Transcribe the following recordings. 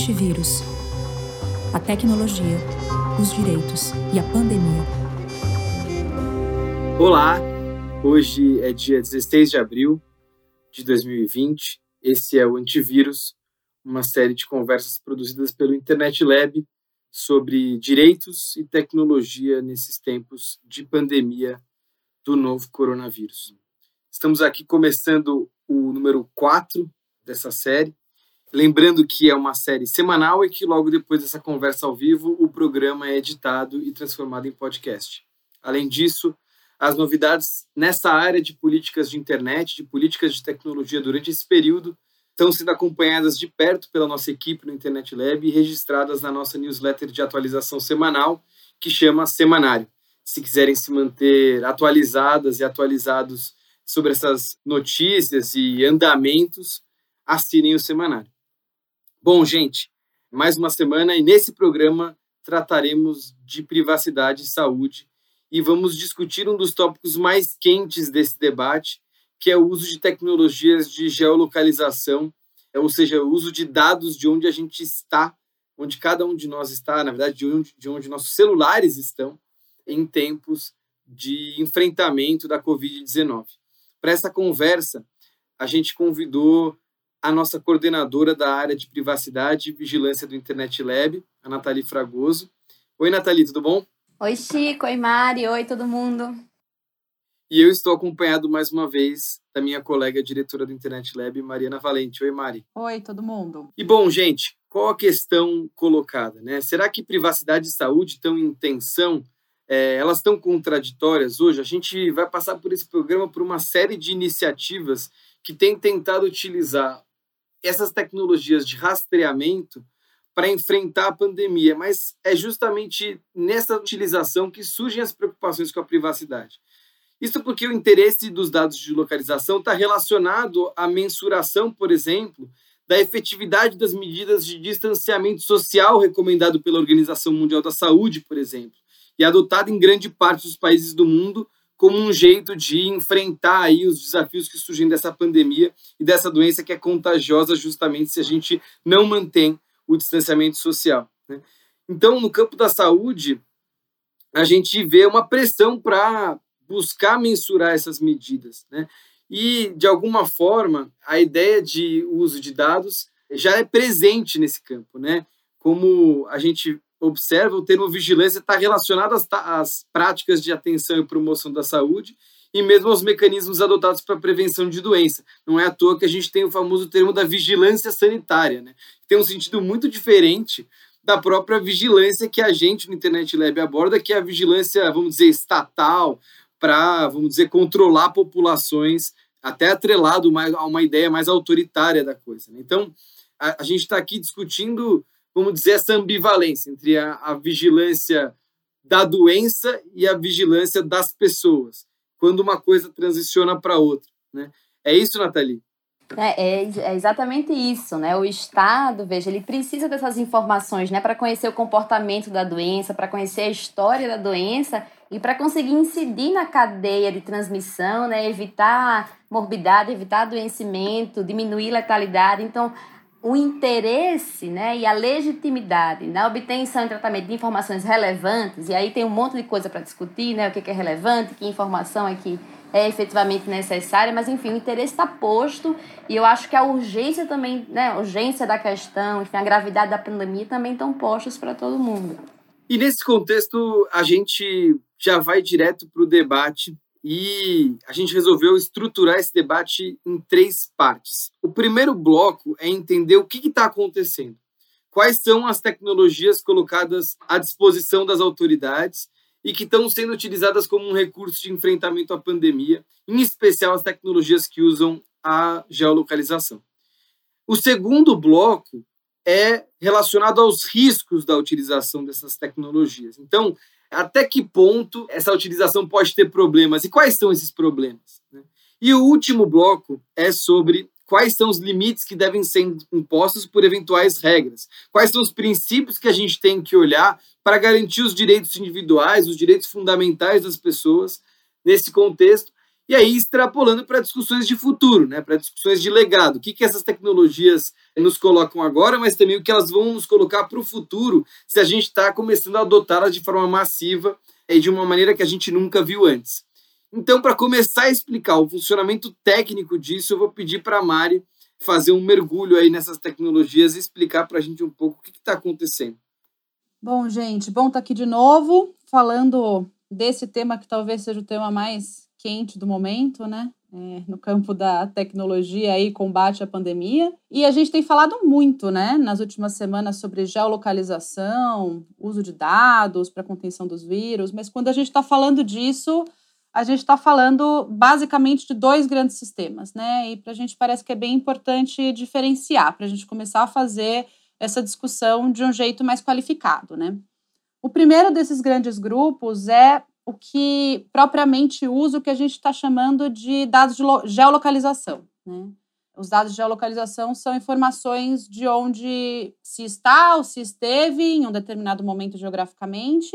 Antivírus. A tecnologia, os direitos e a pandemia. Olá, hoje é dia 16 de abril de 2020. Esse é o Antivírus, uma série de conversas produzidas pelo Internet Lab sobre direitos e tecnologia nesses tempos de pandemia do novo coronavírus. Estamos aqui começando o número 4 dessa série. Lembrando que é uma série semanal e que logo depois dessa conversa ao vivo, o programa é editado e transformado em podcast. Além disso, as novidades nessa área de políticas de internet, de políticas de tecnologia durante esse período, estão sendo acompanhadas de perto pela nossa equipe no Internet Lab e registradas na nossa newsletter de atualização semanal, que chama Semanário. Se quiserem se manter atualizadas e atualizados sobre essas notícias e andamentos, assinem o semanário. Bom, gente, mais uma semana e nesse programa trataremos de privacidade e saúde e vamos discutir um dos tópicos mais quentes desse debate, que é o uso de tecnologias de geolocalização, ou seja, o uso de dados de onde a gente está, onde cada um de nós está, na verdade, de onde, de onde nossos celulares estão, em tempos de enfrentamento da Covid-19. Para essa conversa, a gente convidou a nossa coordenadora da área de privacidade e vigilância do Internet Lab, a Nathalie Fragoso. Oi, Nathalie, tudo bom? Oi, Chico. Oi, Mari. Oi, todo mundo. E eu estou acompanhado mais uma vez da minha colega diretora do Internet Lab, Mariana Valente. Oi, Mari. Oi, todo mundo. E bom, gente, qual a questão colocada? Né? Será que privacidade e saúde estão em tensão é, elas estão contraditórias hoje. A gente vai passar por esse programa por uma série de iniciativas que têm tentado utilizar essas tecnologias de rastreamento para enfrentar a pandemia, mas é justamente nessa utilização que surgem as preocupações com a privacidade. Isso porque o interesse dos dados de localização está relacionado à mensuração, por exemplo, da efetividade das medidas de distanciamento social recomendado pela Organização Mundial da Saúde, por exemplo e adotada em grande parte dos países do mundo como um jeito de enfrentar aí os desafios que surgem dessa pandemia e dessa doença que é contagiosa justamente se a gente não mantém o distanciamento social. Né? Então, no campo da saúde, a gente vê uma pressão para buscar mensurar essas medidas. Né? E, de alguma forma, a ideia de uso de dados já é presente nesse campo. Né? Como a gente observa, o termo vigilância está relacionado às, às práticas de atenção e promoção da saúde e mesmo aos mecanismos adotados para prevenção de doença. Não é à toa que a gente tem o famoso termo da vigilância sanitária, né? tem um sentido muito diferente da própria vigilância que a gente no Internet Lab aborda, que é a vigilância, vamos dizer, estatal, para, vamos dizer, controlar populações, até atrelado a uma ideia mais autoritária da coisa. Né? Então, a, a gente está aqui discutindo vamos dizer, essa ambivalência entre a, a vigilância da doença e a vigilância das pessoas, quando uma coisa transiciona para outra. Né? É isso, Nathalie? É, é, é, exatamente isso, né? O Estado, veja, ele precisa dessas informações, né, para conhecer o comportamento da doença, para conhecer a história da doença e para conseguir incidir na cadeia de transmissão, né, evitar morbidade, evitar adoecimento, diminuir letalidade. Então, o interesse né, e a legitimidade na obtenção e tratamento de informações relevantes, e aí tem um monte de coisa para discutir, né, o que é relevante, que informação é que é efetivamente necessária, mas enfim, o interesse está posto e eu acho que a urgência também, né, a urgência da questão, enfim, a gravidade da pandemia também estão postos para todo mundo. E nesse contexto, a gente já vai direto para o debate e a gente resolveu estruturar esse debate em três partes. O primeiro bloco é entender o que está acontecendo, quais são as tecnologias colocadas à disposição das autoridades e que estão sendo utilizadas como um recurso de enfrentamento à pandemia, em especial as tecnologias que usam a geolocalização. O segundo bloco é relacionado aos riscos da utilização dessas tecnologias. Então, até que ponto essa utilização pode ter problemas e quais são esses problemas. Né? E o último bloco é sobre quais são os limites que devem ser impostos por eventuais regras, quais são os princípios que a gente tem que olhar para garantir os direitos individuais, os direitos fundamentais das pessoas nesse contexto E aí, extrapolando para discussões de futuro, né? para discussões de legado. O que, que essas tecnologias nos colocam agora, mas também o que elas vão nos colocar para o futuro se a gente está começando a adotá-las de forma massiva e de uma maneira que a gente nunca viu antes. Então, para começar a explicar o funcionamento técnico disso, eu vou pedir para a Mari fazer um mergulho aí nessas tecnologias e explicar para a gente um pouco o que está acontecendo. Bom, gente, bom estar tá aqui de novo, falando desse tema que talvez seja o tema mais quente do momento, né? É, no campo da tecnologia e combate à pandemia. E a gente tem falado muito, né, nas últimas semanas sobre geolocalização, uso de dados para contenção dos vírus, mas quando a gente está falando disso, a gente está falando basicamente de dois grandes sistemas, né? E para a gente parece que é bem importante diferenciar, para a gente começar a fazer essa discussão de um jeito mais qualificado, né? O primeiro desses grandes grupos é o que propriamente usa o que a gente está chamando de dados de geolocalização, né? Os dados de geolocalização são informações de onde se está ou se esteve em um determinado momento geograficamente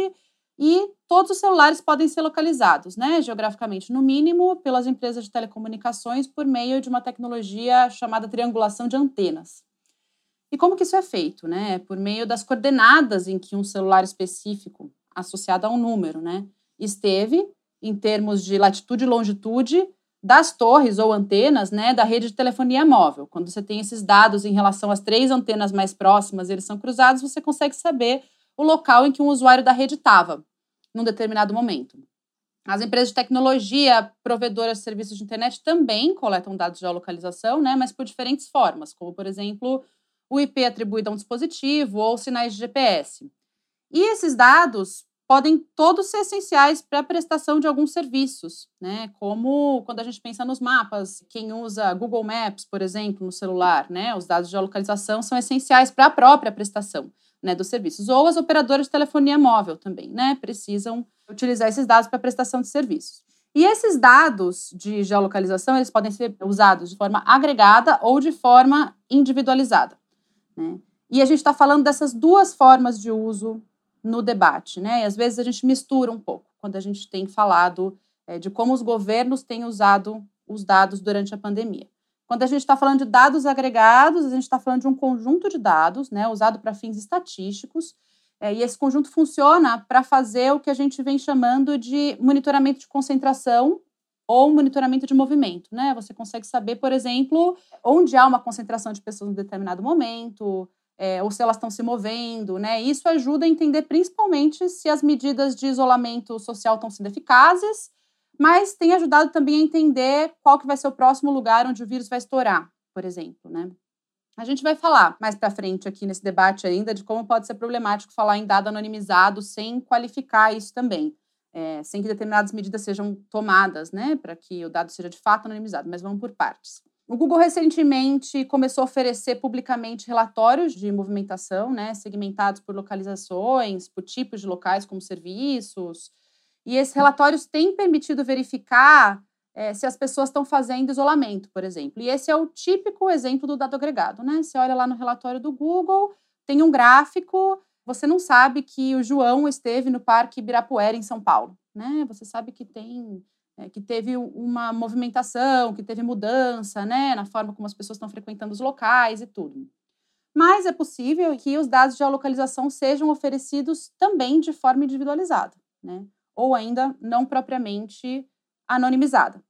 e todos os celulares podem ser localizados, né, geograficamente, no mínimo, pelas empresas de telecomunicações por meio de uma tecnologia chamada triangulação de antenas. E como que isso é feito? Né? Por meio das coordenadas em que um celular específico, associado a um número, né, esteve, em termos de latitude e longitude, das torres ou antenas né, da rede de telefonia móvel. Quando você tem esses dados em relação às três antenas mais próximas, eles são cruzados, você consegue saber o local em que um usuário da rede estava, num determinado momento. As empresas de tecnologia, provedoras de serviços de internet, também coletam dados de geolocalização, né, mas por diferentes formas, como, por exemplo, o IP atribuído a um dispositivo ou sinais de GPS. E esses dados podem todos ser essenciais para a prestação de alguns serviços, né? Como quando a gente pensa nos mapas, quem usa Google Maps, por exemplo, no celular, né? Os dados de geolocalização são essenciais para a própria prestação né, dos serviços. Ou as operadoras de telefonia móvel também, né, precisam utilizar esses dados para prestação de serviços. E esses dados de geolocalização, eles podem ser usados de forma agregada ou de forma individualizada. Né? E a gente está falando dessas duas formas de uso no debate, né? E às vezes a gente mistura um pouco quando a gente tem falado é, de como os governos têm usado os dados durante a pandemia. Quando a gente está falando de dados agregados, a gente está falando de um conjunto de dados, né, usado para fins estatísticos, é, e esse conjunto funciona para fazer o que a gente vem chamando de monitoramento de concentração ou monitoramento de movimento, né? Você consegue saber, por exemplo, onde há uma concentração de pessoas em determinado momento, é, ou se elas estão se movendo, né? Isso ajuda a entender principalmente se as medidas de isolamento social estão sendo eficazes mas tem ajudado também a entender qual que vai ser o próximo lugar onde o vírus vai estourar, por exemplo, né? A gente vai falar mais para frente aqui nesse debate ainda de como pode ser problemático falar em dado anonimizado sem qualificar isso também, é, sem que determinadas medidas sejam tomadas, né, para que o dado seja de fato anonimizado. Mas vamos por partes. O Google recentemente começou a oferecer publicamente relatórios de movimentação, né, segmentados por localizações, por tipos de locais como serviços, e esses relatórios têm permitido verificar é, se as pessoas estão fazendo isolamento, por exemplo. E esse é o típico exemplo do dado agregado, né? Você olha lá no relatório do Google, tem um gráfico, você não sabe que o João esteve no Parque Ibirapuera, em São Paulo, né? Você sabe que tem é, que teve uma movimentação, que teve mudança, né, na forma como as pessoas estão frequentando os locais e tudo. Mas é possível que os dados de geolocalização sejam oferecidos também de forma individualizada, né? ou ainda não propriamente anonimizada.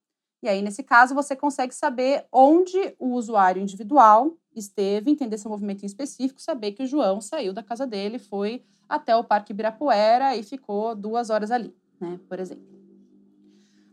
E aí, nesse caso, você consegue saber onde o usuário individual esteve, entender seu movimento em específico, saber que o João saiu da casa dele, foi até o Parque Ibirapuera e ficou duas horas ali, né, por exemplo.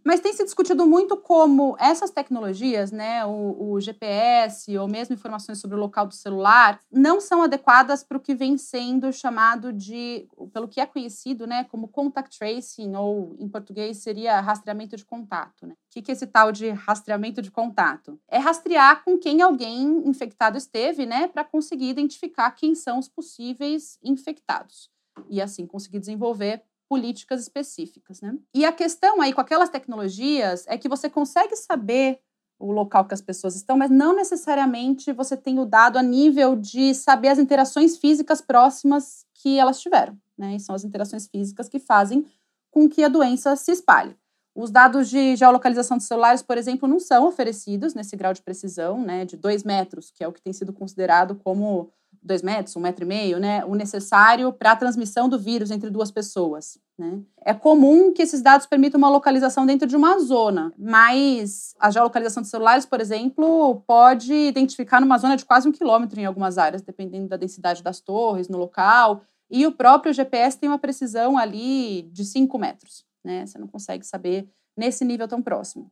Mas tem se discutido muito como essas tecnologias, né, o, o, GPS ou mesmo informações sobre o local do celular, não são adequadas para o que vem sendo chamado de, pelo que é conhecido, né, como contact tracing ou em português seria rastreamento de contato. Né? O que é esse tal de rastreamento de contato? É rastrear com quem alguém infectado esteve, né, para conseguir identificar quem são os possíveis infectados e assim conseguir desenvolver políticas específicas. Né? E a questão aí com aquelas tecnologias é que você consegue saber o local que as pessoas estão, mas não necessariamente você tem o dado a nível de saber as interações físicas próximas que elas tiveram. Né? E são as interações físicas que fazem com que a doença se espalhe. Os dados de geolocalização de celulares, por exemplo, não são oferecidos nesse grau de precisão, né, de dois metros, que é o que tem sido considerado como dois metros, um metro e meio, né, o necessário para a transmissão do vírus entre duas pessoas. Né? É comum que esses dados permitam uma localização dentro de uma zona, mas a geolocalização de celulares, por exemplo, pode identificar numa zona de quase um quilômetro em algumas áreas, dependendo da densidade das torres no local. E o próprio GPS tem uma precisão ali de 5 metros. Né? Você não consegue saber nesse nível tão próximo.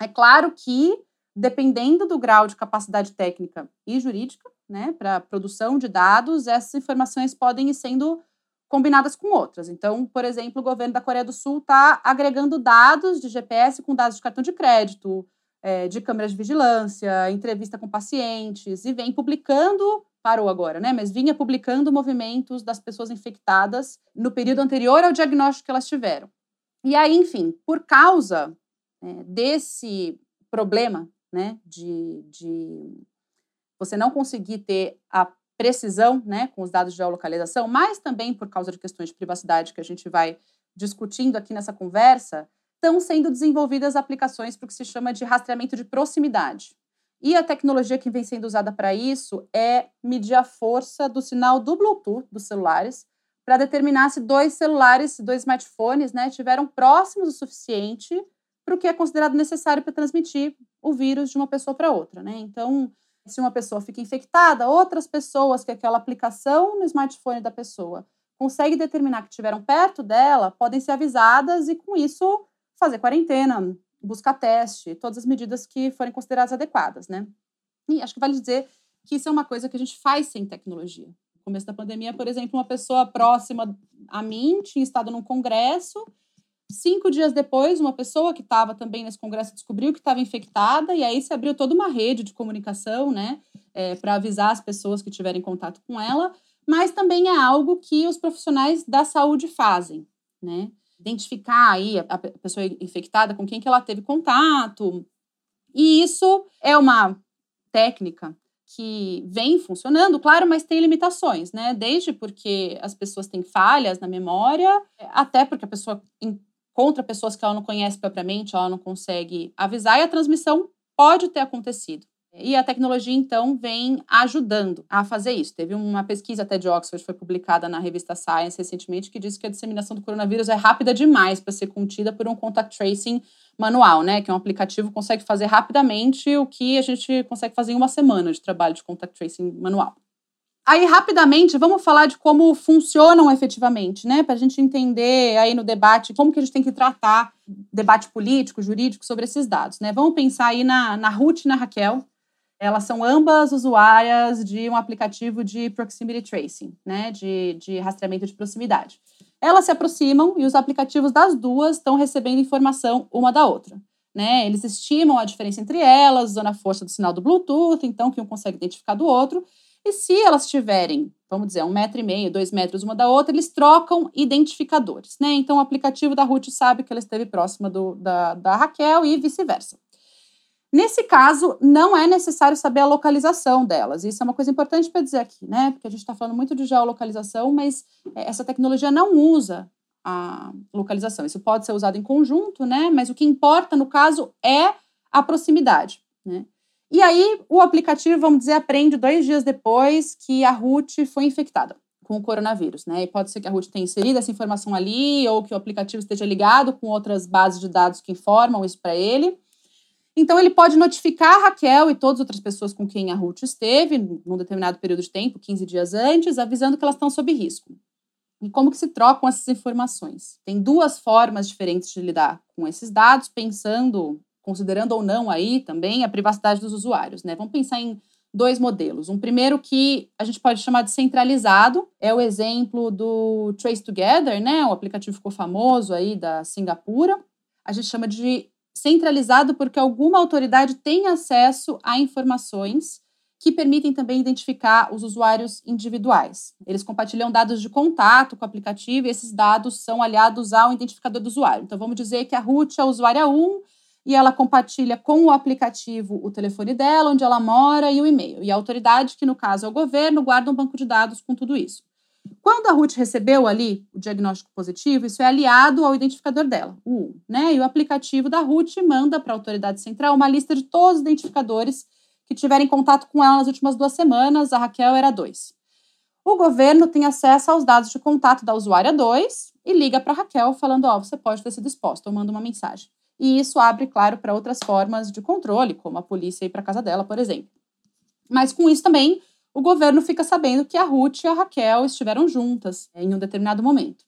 É claro que, dependendo do grau de capacidade técnica e jurídica, né, para produção de dados, essas informações podem ir sendo combinadas com outras. Então, por exemplo, o governo da Coreia do Sul está agregando dados de GPS com dados de cartão de crédito, é, de câmeras de vigilância, entrevista com pacientes, e vem publicando, parou agora, né? Mas vinha publicando movimentos das pessoas infectadas no período anterior ao diagnóstico que elas tiveram. E aí, enfim, por causa é, desse problema, né, de, de você não conseguir ter a precisão né, com os dados de geolocalização, mas também por causa de questões de privacidade que a gente vai discutindo aqui nessa conversa, estão sendo desenvolvidas aplicações para o que se chama de rastreamento de proximidade. E a tecnologia que vem sendo usada para isso é medir a força do sinal do Bluetooth dos celulares para determinar se dois celulares, dois smartphones, né, estiveram próximos o suficiente para o que é considerado necessário para transmitir o vírus de uma pessoa para outra. Né? Então, se uma pessoa fica infectada, outras pessoas que aquela aplicação no smartphone da pessoa consegue determinar que estiveram perto dela, podem ser avisadas e, com isso, fazer quarentena, buscar teste, todas as medidas que forem consideradas adequadas, né? E acho que vale dizer que isso é uma coisa que a gente faz sem tecnologia. No começo da pandemia, por exemplo, uma pessoa próxima a mim tinha estado num congresso Cinco dias depois, uma pessoa que estava também nesse congresso descobriu que estava infectada, e aí se abriu toda uma rede de comunicação, né, é, para avisar as pessoas que tiverem contato com ela, mas também é algo que os profissionais da saúde fazem, né? Identificar aí a, a pessoa infectada com quem que ela teve contato. E isso é uma técnica que vem funcionando, claro, mas tem limitações, né? Desde porque as pessoas têm falhas na memória, até porque a pessoa contra pessoas que ela não conhece propriamente, ela não consegue avisar, e a transmissão pode ter acontecido. E a tecnologia, então, vem ajudando a fazer isso. Teve uma pesquisa até de Oxford, foi publicada na revista Science recentemente, que disse que a disseminação do coronavírus é rápida demais para ser contida por um contact tracing manual, né? Que é um aplicativo que consegue fazer rapidamente o que a gente consegue fazer em uma semana de trabalho de contact tracing manual. Aí, rapidamente, vamos falar de como funcionam efetivamente, né? Para a gente entender aí no debate como que a gente tem que tratar debate político, jurídico sobre esses dados, né? Vamos pensar aí na, na Ruth e na Raquel. Elas são ambas usuárias de um aplicativo de proximity tracing, né? De, de rastreamento de proximidade. Elas se aproximam e os aplicativos das duas estão recebendo informação uma da outra. Né? Eles estimam a diferença entre elas, usando a força do sinal do Bluetooth, então que um consegue identificar do outro, e se elas tiverem, vamos dizer, um metro e meio, dois metros uma da outra, eles trocam identificadores, né? Então o aplicativo da Ruth sabe que ela esteve próxima do, da, da Raquel e vice-versa. Nesse caso, não é necessário saber a localização delas. Isso é uma coisa importante para dizer aqui, né? Porque a gente está falando muito de geolocalização, mas é, essa tecnologia não usa a localização. Isso pode ser usado em conjunto, né? Mas o que importa, no caso, é a proximidade, né? E aí, o aplicativo, vamos dizer, aprende dois dias depois que a Ruth foi infectada com o coronavírus, né? E pode ser que a Ruth tenha inserido essa informação ali, ou que o aplicativo esteja ligado com outras bases de dados que informam isso para ele. Então, ele pode notificar a Raquel e todas as outras pessoas com quem a Ruth esteve, num determinado período de tempo, 15 dias antes, avisando que elas estão sob risco. E como que se trocam essas informações? Tem duas formas diferentes de lidar com esses dados, pensando considerando ou não aí também a privacidade dos usuários, né? Vamos pensar em dois modelos. Um primeiro que a gente pode chamar de centralizado, é o exemplo do Trace Together, né? O aplicativo ficou famoso aí da Singapura. A gente chama de centralizado porque alguma autoridade tem acesso a informações que permitem também identificar os usuários individuais. Eles compartilham dados de contato com o aplicativo e esses dados são aliados ao identificador do usuário. Então, vamos dizer que a Ruth é a usuária 1 e ela compartilha com o aplicativo o telefone dela, onde ela mora e o e-mail. E a autoridade, que no caso é o governo, guarda um banco de dados com tudo isso. quando a Ruth recebeu ali o diagnóstico positivo, isso é aliado ao identificador dela, o 1, né? E o aplicativo da Ruth manda para a autoridade central uma lista de todos os identificadores que tiverem contato com ela nas últimas duas semanas, a Raquel era 2. O governo tem acesso aos dados de contato da usuária 2 e liga para a Raquel falando: Ó, oh, você pode ter sido exposta, ou manda uma mensagem. E isso abre, claro, para outras formas de controle, como a polícia ir para casa dela, por exemplo. Mas com isso também, o governo fica sabendo que a Ruth e a Raquel estiveram juntas em um determinado momento.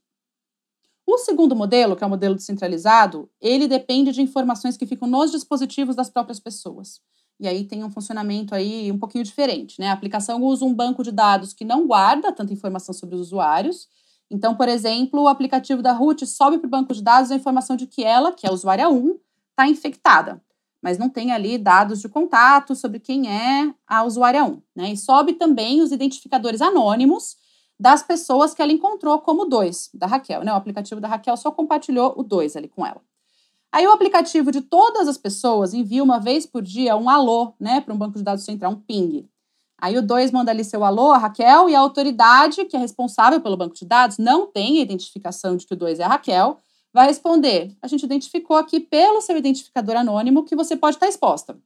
O segundo modelo, que é o modelo descentralizado, ele depende de informações que ficam nos dispositivos das próprias pessoas. E aí tem um funcionamento aí um pouquinho diferente, né? A aplicação usa um banco de dados que não guarda tanta informação sobre os usuários. Então, por exemplo, o aplicativo da Ruth sobe para o banco de dados a informação de que ela, que é a usuária 1, está infectada, mas não tem ali dados de contato sobre quem é a usuária 1, né? E sobe também os identificadores anônimos das pessoas que ela encontrou como 2 da Raquel, né? O aplicativo da Raquel só compartilhou o 2 ali com ela. Aí o aplicativo de todas as pessoas envia uma vez por dia um alô, né, para um banco de dados central, um ping. Aí o 2 manda ali seu alô, Raquel, e a autoridade, que é responsável pelo banco de dados, não tem a identificação de que o 2 é a Raquel, vai responder: a gente identificou aqui pelo seu identificador anônimo que você pode estar exposta.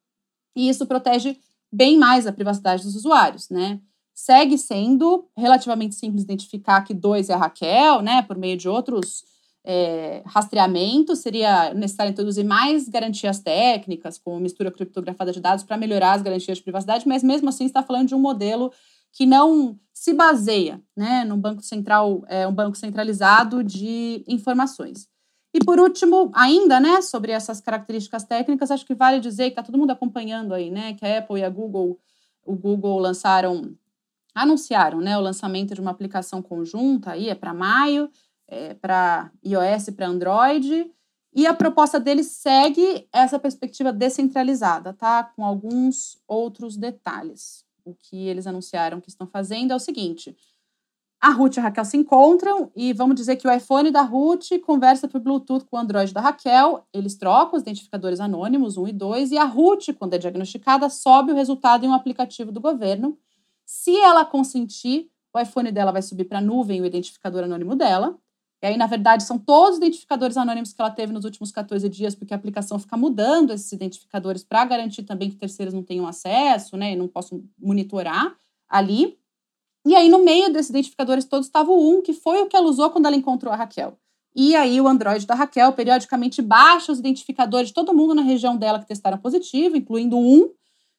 E isso protege bem mais a privacidade dos usuários, né? Segue sendo relativamente simples identificar que 2 é a Raquel, né, por meio de outros é, rastreamento, seria necessário introduzir mais garantias técnicas, como mistura criptografada de dados, para melhorar as garantias de privacidade, mas mesmo assim está falando de um modelo que não se baseia né, no banco central, é, um banco centralizado de informações. E por último, ainda, né, sobre essas características técnicas, acho que vale dizer que está todo mundo acompanhando aí, né, que a Apple e a Google, o Google lançaram, anunciaram, né, o lançamento de uma aplicação conjunta aí é para maio, é, para iOS e para Android. E a proposta deles segue essa perspectiva descentralizada, tá? Com alguns outros detalhes. O que eles anunciaram que estão fazendo é o seguinte: a Ruth e a Raquel se encontram e vamos dizer que o iPhone da Ruth conversa por Bluetooth com o Android da Raquel, eles trocam os identificadores anônimos 1 e 2 e a Ruth, quando é diagnosticada, sobe o resultado em um aplicativo do governo. Se ela consentir, o iPhone dela vai subir para a nuvem o identificador anônimo dela. E aí, na verdade, são todos os identificadores anônimos que ela teve nos últimos 14 dias, porque a aplicação fica mudando esses identificadores para garantir também que terceiros não tenham acesso, né, e não possam monitorar ali. E aí, no meio desses identificadores todos, estava o 1, que foi o que ela usou quando ela encontrou a Raquel. E aí, o Android da Raquel periodicamente baixa os identificadores de todo mundo na região dela que testaram positivo, incluindo um,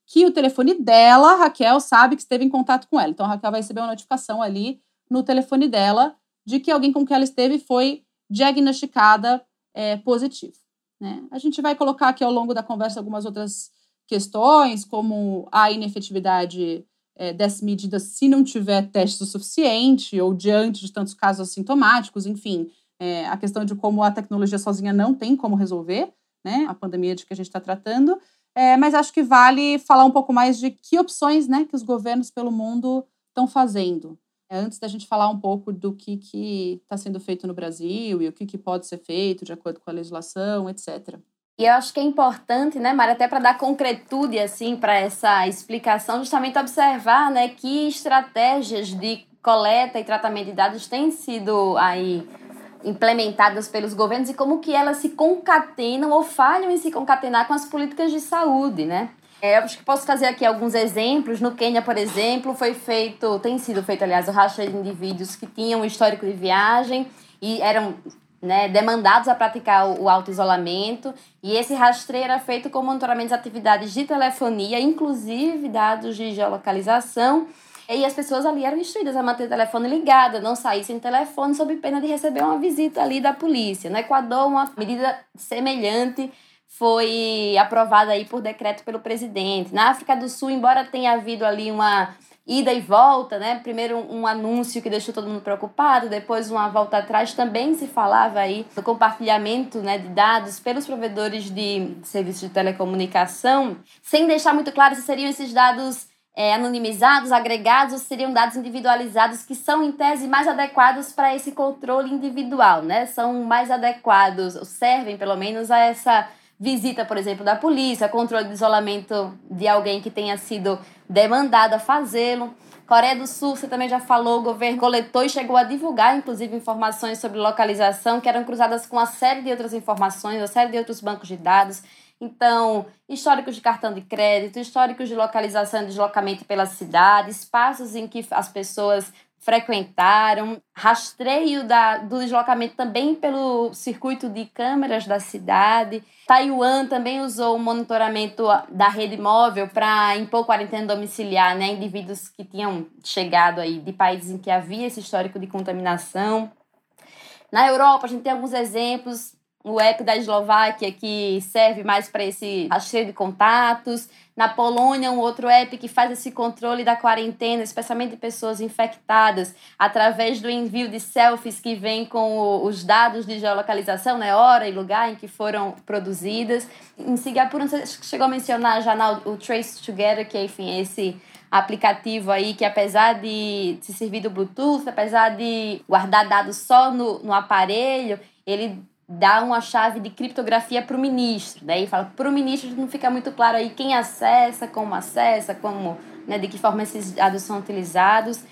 que o telefone dela, Raquel, sabe que esteve em contato com ela. Então, a Raquel vai receber uma notificação ali no telefone dela de que alguém com quem ela esteve foi diagnosticada é, positivo. Né? A gente vai colocar aqui ao longo da conversa algumas outras questões, como a inefetividade é, dessa medida se não tiver teste o suficiente ou diante de tantos casos assintomáticos, enfim, é, a questão de como a tecnologia sozinha não tem como resolver né, a pandemia de que a gente está tratando, é, mas acho que vale falar um pouco mais de que opções né, que os governos pelo mundo estão fazendo. É, antes da gente falar um pouco do que está sendo feito no Brasil e o que, que pode ser feito de acordo com a legislação, etc. E eu acho que é importante, né, Mara, até para dar concretude assim para essa explicação, justamente observar, né, que estratégias de coleta e tratamento de dados têm sido aí implementadas pelos governos e como que elas se concatenam ou falham em se concatenar com as políticas de saúde, né? É, acho que posso fazer aqui alguns exemplos. No Quênia, por exemplo, foi feito, tem sido feito, aliás, o rastreio de indivíduos que tinham um histórico de viagem e eram né, demandados a praticar o auto-isolamento. E esse rastreio era feito com monitoramento das atividades de telefonia, inclusive dados de geolocalização. E as pessoas ali eram instruídas a manter o telefone ligado, não sair sem telefone, sob pena de receber uma visita ali da polícia. No Equador, uma medida semelhante foi aprovada aí por decreto pelo presidente. Na África do Sul, embora tenha havido ali uma ida e volta, né? Primeiro um anúncio que deixou todo mundo preocupado, depois uma volta atrás, também se falava aí do compartilhamento né, de dados pelos provedores de serviços de telecomunicação, sem deixar muito claro se seriam esses dados é, anonimizados, agregados, ou seriam dados individualizados que são, em tese, mais adequados para esse controle individual, né? São mais adequados, servem, pelo menos, a essa visita, por exemplo, da polícia, controle de isolamento de alguém que tenha sido demandado a fazê-lo. Coreia do Sul, você também já falou, o governo coletou e chegou a divulgar, inclusive, informações sobre localização que eram cruzadas com uma série de outras informações, uma série de outros bancos de dados. Então, históricos de cartão de crédito, históricos de localização e deslocamento pela cidade, espaços em que as pessoas frequentaram, rastreio da, do deslocamento também pelo circuito de câmeras da cidade. Taiwan também usou o monitoramento da rede móvel para impor quarentena domiciliar, né, indivíduos que tinham chegado aí de países em que havia esse histórico de contaminação. Na Europa, a gente tem alguns exemplos o app da Eslováquia, que serve mais para esse rastreio de contatos. Na Polônia, um outro app que faz esse controle da quarentena, especialmente de pessoas infectadas, através do envio de selfies que vem com os dados de geolocalização, né, hora e lugar em que foram produzidas. Em Singapura, você chegou a mencionar já o Trace Together, que é, enfim, esse aplicativo aí que apesar de se servir do Bluetooth, apesar de guardar dados só no, no aparelho, ele dá uma chave de criptografia para o ministro. Daí fala para o ministro não fica muito claro aí quem acessa, como acessa, como, né, de que forma esses dados são utilizados.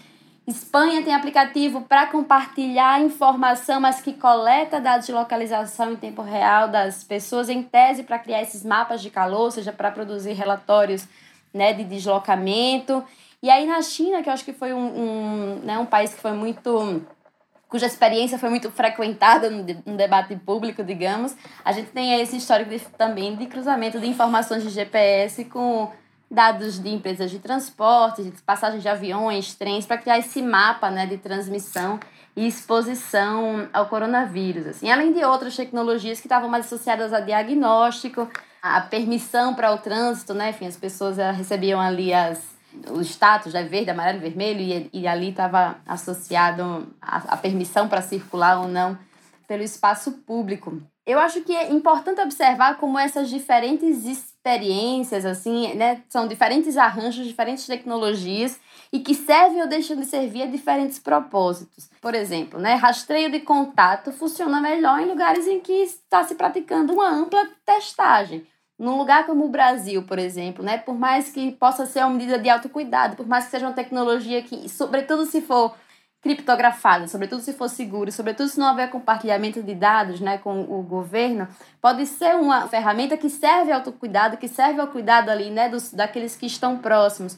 Espanha tem aplicativo para compartilhar informação, mas que coleta dados de localização em tempo real das pessoas, em tese, para criar esses mapas de calor, ou seja, para produzir relatórios né, de deslocamento. E aí na China, que eu acho que foi um, um, né, um país que foi muito cuja experiência foi muito frequentada no, no, debate público, digamos, a gente tem esse histórico de, também de cruzamento de informações de GPS com dados de empresas de transporte, de passagens de aviões, trens, para criar esse mapa né, de transmissão e exposição ao coronavírus. Assim. Além de outras tecnologias que estavam mais associadas a diagnóstico, a permissão para o trânsito, né? Enfim, as pessoas eh, recebiam ali as o status é verde, amarelo vermelho, e, e ali estava associado a, a permissão para circular ou não pelo espaço público. Eu acho que é importante observar como essas diferentes experiências, assim, né, são diferentes arranjos, diferentes tecnologias e que servem ou deixam de servir a diferentes propósitos. Por exemplo, né, rastreio de contato funciona melhor em lugares em que está se praticando uma ampla testagem. Num lugar como o Brasil, por exemplo, né, por mais que possa ser uma medida de autocuidado, por mais que seja uma tecnologia que, sobretudo se for criptografada, sobretudo se for seguro, sobretudo se não houver compartilhamento de dados né, com o governo, pode ser uma ferramenta que serve ao autocuidado, que serve ao cuidado ali né, dos, daqueles que estão próximos.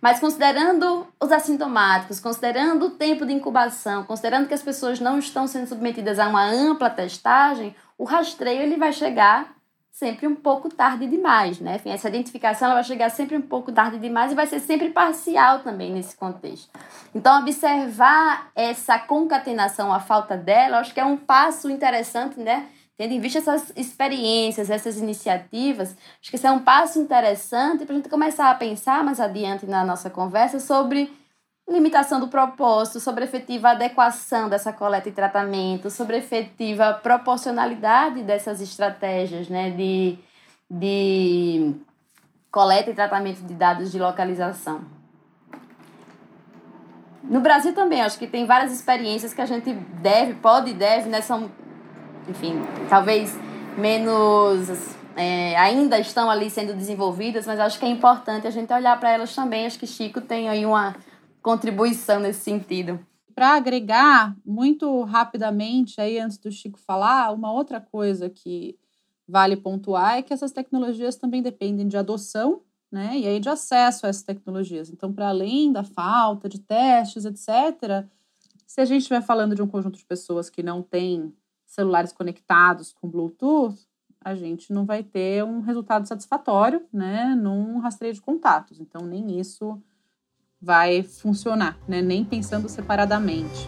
Mas considerando os assintomáticos, considerando o tempo de incubação, considerando que as pessoas não estão sendo submetidas a uma ampla testagem, o rastreio ele vai chegar sempre um pouco tarde demais, né? Enfim, essa identificação ela vai chegar sempre um pouco tarde demais e vai ser sempre parcial também nesse contexto. Então, observar essa concatenação, a falta dela, acho que é um passo interessante, né? Tendo em vista essas experiências, essas iniciativas, acho que isso é um passo interessante para a gente começar a pensar mais adiante na nossa conversa sobre limitação do propósito, sobre efetiva adequação dessa coleta e tratamento, sobre efetiva proporcionalidade dessas estratégias né, de, de coleta e tratamento de dados de localização. No Brasil também, acho que tem várias experiências que a gente deve, pode e deve, né? São, enfim, talvez menos. É, ainda estão ali sendo desenvolvidas, mas acho que é importante a gente olhar para elas também. Acho que Chico tem aí uma, contribuição nesse sentido. Para agregar muito rapidamente, aí antes do Chico falar, uma outra coisa que vale pontuar é que essas tecnologias também dependem de adoção né, e aí de acesso a essas tecnologias. Então, para além da falta de testes, etc., se a gente estiver falando de um conjunto de pessoas que não tem celulares conectados com Bluetooth, a gente não vai ter um resultado satisfatório né, num rastreio de contatos. Então, nem isso vai funcionar, né? Nem pensando separadamente.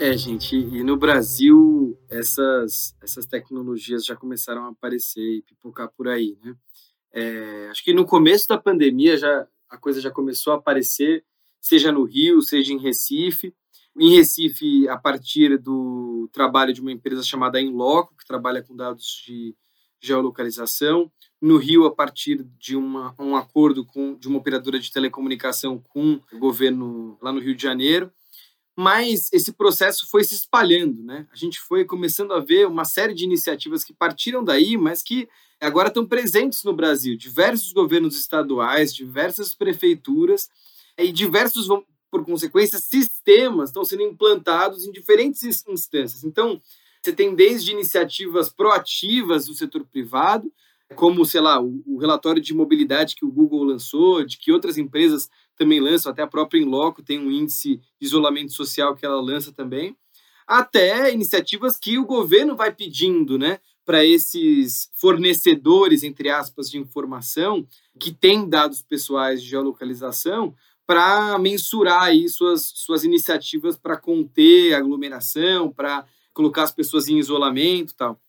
É, gente, e no Brasil essas, essas tecnologias já começaram a aparecer e pipocar por aí, né? É, acho que no começo da pandemia já a coisa já começou a aparecer, seja no Rio, seja em Recife. Em Recife, a partir do trabalho de uma empresa chamada Inloco, que trabalha com dados de geolocalização no Rio a partir de uma, um acordo com, de uma operadora de telecomunicação com o governo lá no Rio de Janeiro. mas esse processo foi se espalhando, né? A gente foi começando a ver uma série de iniciativas que partiram daí, mas que agora estão presentes no Brasil. Diversos governos estaduais, diversas prefeituras e diversos, por consequência, sistemas estão sendo implantados em diferentes instâncias. Então, você tem desde iniciativas proativas do setor privado, como, sei lá, o, relatório de mobilidade que o Google lançou, de que outras empresas também lançam, até a própria Inloco tem um índice de isolamento social que ela lança também, até iniciativas que o governo vai pedindo, né, para esses fornecedores, entre aspas, de informação, que têm dados pessoais de geolocalização, para mensurar aí suas, suas iniciativas para conter aglomeração, para colocar as pessoas em isolamento tal.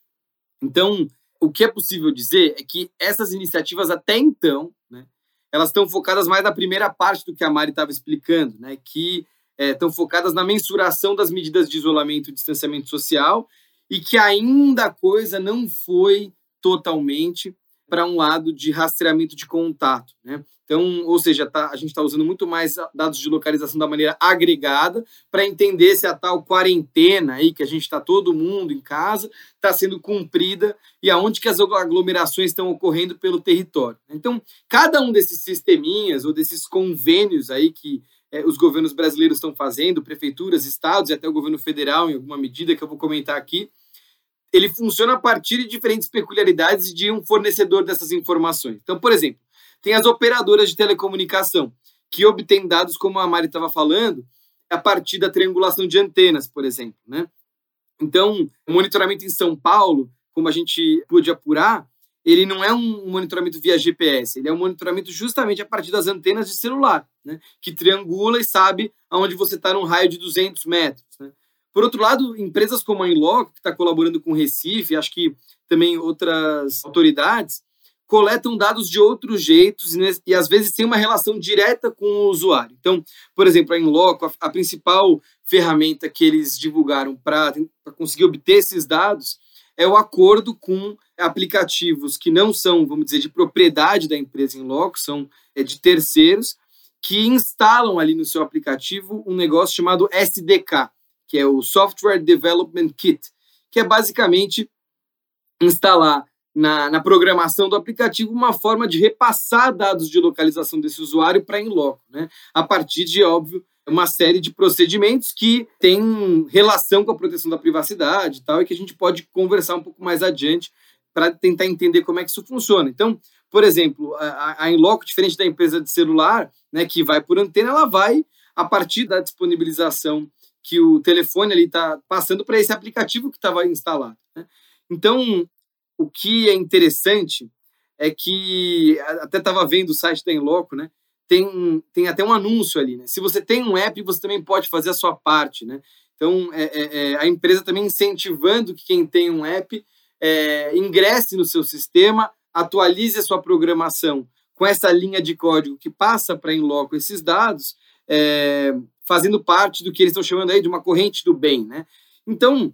Então, o que é possível dizer é que essas iniciativas até então, né, elas estão focadas mais na primeira parte do que a Mari estava explicando, né, que é, estão focadas na mensuração das medidas de isolamento e distanciamento social e que ainda a coisa não foi totalmente para um lado de rastreamento de contato. Né? Então, ou seja, tá, a gente está usando muito mais dados de localização da maneira agregada para entender se a tal quarentena aí, que a gente está todo mundo em casa, está sendo cumprida e aonde que as aglomerações estão ocorrendo pelo território. Então, cada um desses sisteminhas ou desses convênios aí que é, os governos brasileiros estão fazendo, prefeituras, estados e até o governo federal, em alguma medida que eu vou comentar aqui, ele funciona a partir de diferentes peculiaridades de um fornecedor dessas informações. Então, por exemplo, tem as operadoras de telecomunicação, que obtêm dados, como a Mari estava falando, a partir da triangulação de antenas, por exemplo. Né? Então, o monitoramento em São Paulo, como a gente pôde apurar, ele não é um monitoramento via GPS, ele é um monitoramento justamente a partir das antenas de celular, né? que triangula e sabe aonde você está num raio de 200 metros. Né? Por outro lado, empresas como a Inloco, que está colaborando com o Recife, acho que também outras autoridades, coletam dados de outros jeitos e, às vezes tem uma relação direta com o usuário. Então, por exemplo, a Inloco, a, a principal ferramenta que eles divulgaram para conseguir obter esses dados é o acordo com aplicativos que não são, vamos dizer, de propriedade da empresa Inloco, são é, de terceiros, que instalam ali no seu aplicativo um negócio chamado SDK, que é o Software Development Kit, que é basicamente instalar na, na programação do aplicativo uma forma de repassar dados de localização desse usuário para em loco, né? a partir de, óbvio, uma série de procedimentos que tem relação com a proteção da privacidade e tal, e que a gente pode conversar um pouco mais adiante para tentar entender como é que isso funciona. Então, por exemplo, a, a Inloco, diferente da empresa de celular, né, que vai por antena, ela vai a partir da disponibilização que o telefone ali está passando para esse aplicativo que estava instalado. Né? Então, o que é interessante é que até estava vendo o site da Enloco, né? Tem, tem até um anúncio ali, né? Se você tem um app, você também pode fazer a sua parte, né? Então, é, é, é a empresa também incentivando que quem tem um app é, ingresse no seu sistema, atualize a sua programação com essa linha de código que passa para Enloco esses dados, é, fazendo parte do que eles estão chamando aí de uma corrente do bem, né? Então,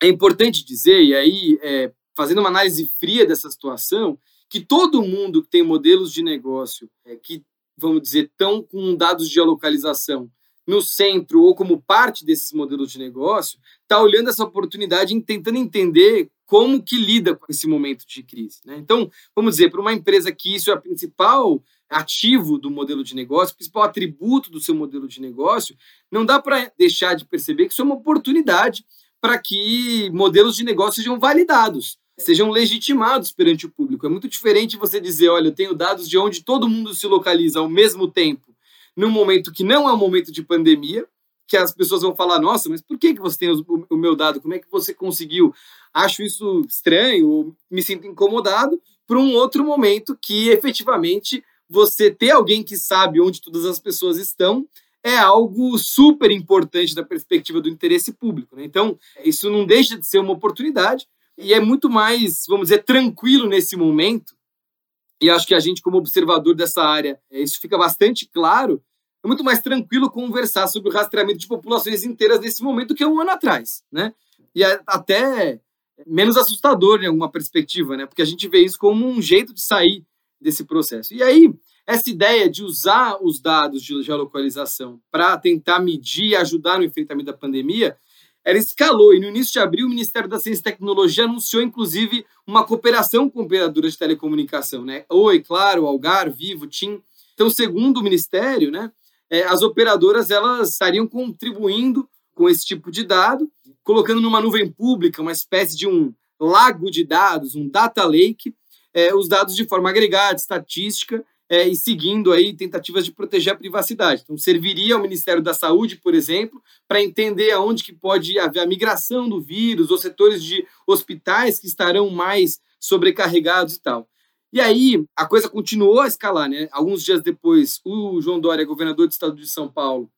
é importante dizer, e aí, é, fazendo uma análise fria dessa situação, que todo mundo que tem modelos de negócio é, que, vamos dizer, estão com dados de geolocalização no centro ou como parte desses modelos de negócio, está olhando essa oportunidade e tentando entender como que lida com esse momento de crise. Né? Então, vamos dizer, para uma empresa que isso é a principal ativo do modelo de negócio, principal atributo do seu modelo de negócio, não dá para deixar de perceber que isso é uma oportunidade para que modelos de negócio sejam validados, sejam legitimados perante o público. É muito diferente você dizer, olha, eu tenho dados de onde todo mundo se localiza ao mesmo tempo, num momento que não é um momento de pandemia, que as pessoas vão falar, nossa, mas por que, que você tem o meu dado? Como é que você conseguiu? Acho isso estranho, me sinto incomodado, para um outro momento que efetivamente você ter alguém que sabe onde todas as pessoas estão é algo super importante da perspectiva do interesse público. Né? Então, isso não deixa de ser uma oportunidade e é muito mais, vamos dizer, tranquilo nesse momento. E acho que a gente, como observador dessa área, é, isso fica bastante claro. É muito mais tranquilo conversar sobre o rastreamento de populações inteiras nesse momento que um ano atrás, né? E é até menos assustador em alguma perspectiva, né? Porque a gente vê isso como um jeito de sair desse processo. E aí, essa ideia de usar os dados de geolocalização para tentar medir e ajudar no enfrentamento da pandemia, ela escalou e no início de abril o Ministério da Ciência e Tecnologia anunciou inclusive uma cooperação com operadoras de telecomunicação, né? Oi, Claro, Algar, Vivo, TIM. Então, segundo o Ministério, né, é, as operadoras elas estariam contribuindo com esse tipo de dado, colocando numa nuvem pública uma espécie de um lago de dados, um data lake, é, os dados de forma agregada, estatística, é, e seguindo aí tentativas de proteger a privacidade. Então, serviria ao Ministério da Saúde, por exemplo, para entender aonde que pode haver a migração do vírus, os setores de hospitais que estarão mais sobrecarregados e tal. E aí, a coisa continuou a escalar, né? Alguns dias depois, o João Dória, governador do estado de São Paulo,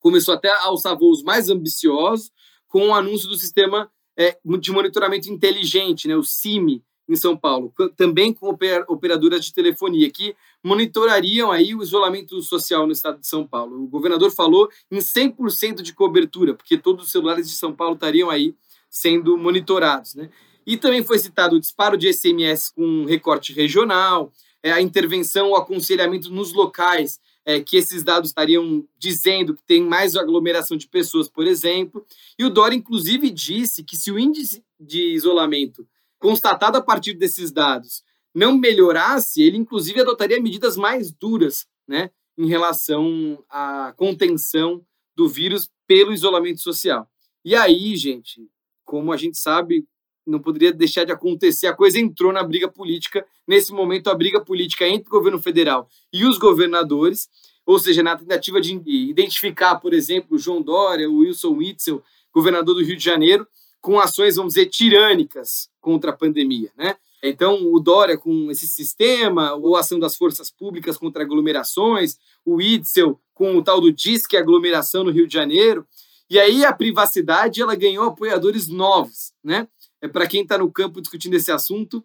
começou até a alçar voos mais ambiciosos com o anúncio do sistema é, de monitoramento inteligente, né, o CIMI, em São Paulo, também com operadoras de telefonia, que monitorariam aí o isolamento social no estado de São Paulo. O governador falou em 100% de cobertura, porque todos os celulares de São Paulo estariam aí sendo monitorados. Né? E também foi citado o disparo de SMS com recorte regional, é, a intervenção, o aconselhamento nos locais é, que esses dados estariam dizendo que tem mais aglomeração de pessoas, por exemplo. E o Dória, inclusive, disse que se o índice de isolamento constatado a partir desses dados não melhorasse, ele, inclusive, adotaria medidas mais duras né, em relação à contenção do vírus pelo isolamento social. E aí, gente, como a gente sabe, não poderia deixar de acontecer. A coisa entrou na briga política. Nesse momento, a briga política entre o governo federal e os governadores, ou seja, na tentativa de identificar, por exemplo, João Dória, o Wilson Witzel, governador do Rio de Janeiro, com ações, vamos dizer, tirânicas contra a pandemia, né? Então, o Dória com esse sistema, ou a ação das forças públicas contra aglomerações, o Witzel com o tal do Disque Aglomeração no Rio de Janeiro. E aí a privacidade ela ganhou apoiadores novos, né? é, para quem está no campo discutindo esse assunto,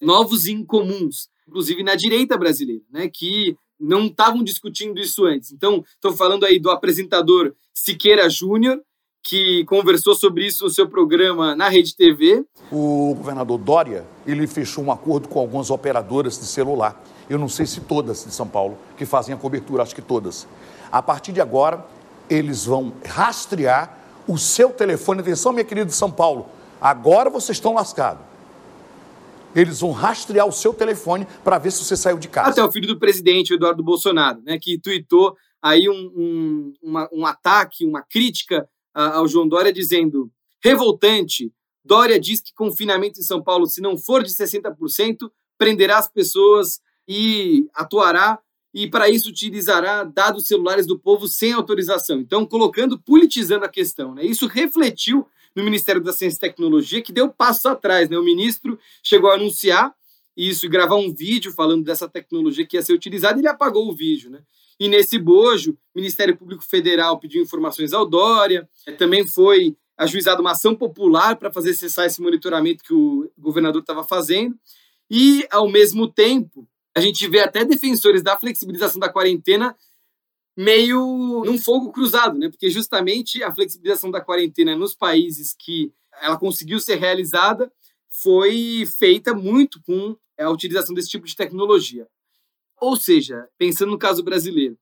novos e incomuns, inclusive na direita brasileira, né, que não estavam discutindo isso antes. Então, estou falando aí do apresentador Siqueira Júnior, que conversou sobre isso no seu programa na Rede TV. O governador Dória, ele fechou um acordo com algumas operadoras de celular. Eu não sei se todas de São Paulo, que fazem a cobertura, acho que todas. A partir de agora, eles vão rastrear o seu telefone. Atenção, minha querida de São Paulo, Agora vocês estão lascados. Eles vão rastrear o seu telefone para ver se você saiu de casa. Até o filho do presidente, Eduardo Bolsonaro, né, que tuitou aí um, um, uma, um ataque, uma crítica ao João Dória, dizendo: revoltante, Dória diz que confinamento em São Paulo, se não for de 60%, prenderá as pessoas e atuará e para isso utilizará dados celulares do povo sem autorização. Então, colocando, politizando a questão. Né? Isso refletiu no Ministério da Ciência e Tecnologia, que deu passo atrás. Né? O ministro chegou a anunciar isso gravar um vídeo falando dessa tecnologia que ia ser utilizada e ele apagou o vídeo. Né? E nesse bojo, o Ministério Público Federal pediu informações ao Dória, é, também foi ajuizada uma ação popular para fazer cessar esse monitoramento que o governador estava fazendo. E, ao mesmo tempo, a gente vê até defensores da flexibilização da quarentena meio num fogo cruzado, né? Porque justamente a flexibilização da quarentena nos países que ela conseguiu ser realizada foi feita muito com a utilização desse tipo de tecnologia. Ou seja, pensando no caso brasileiro,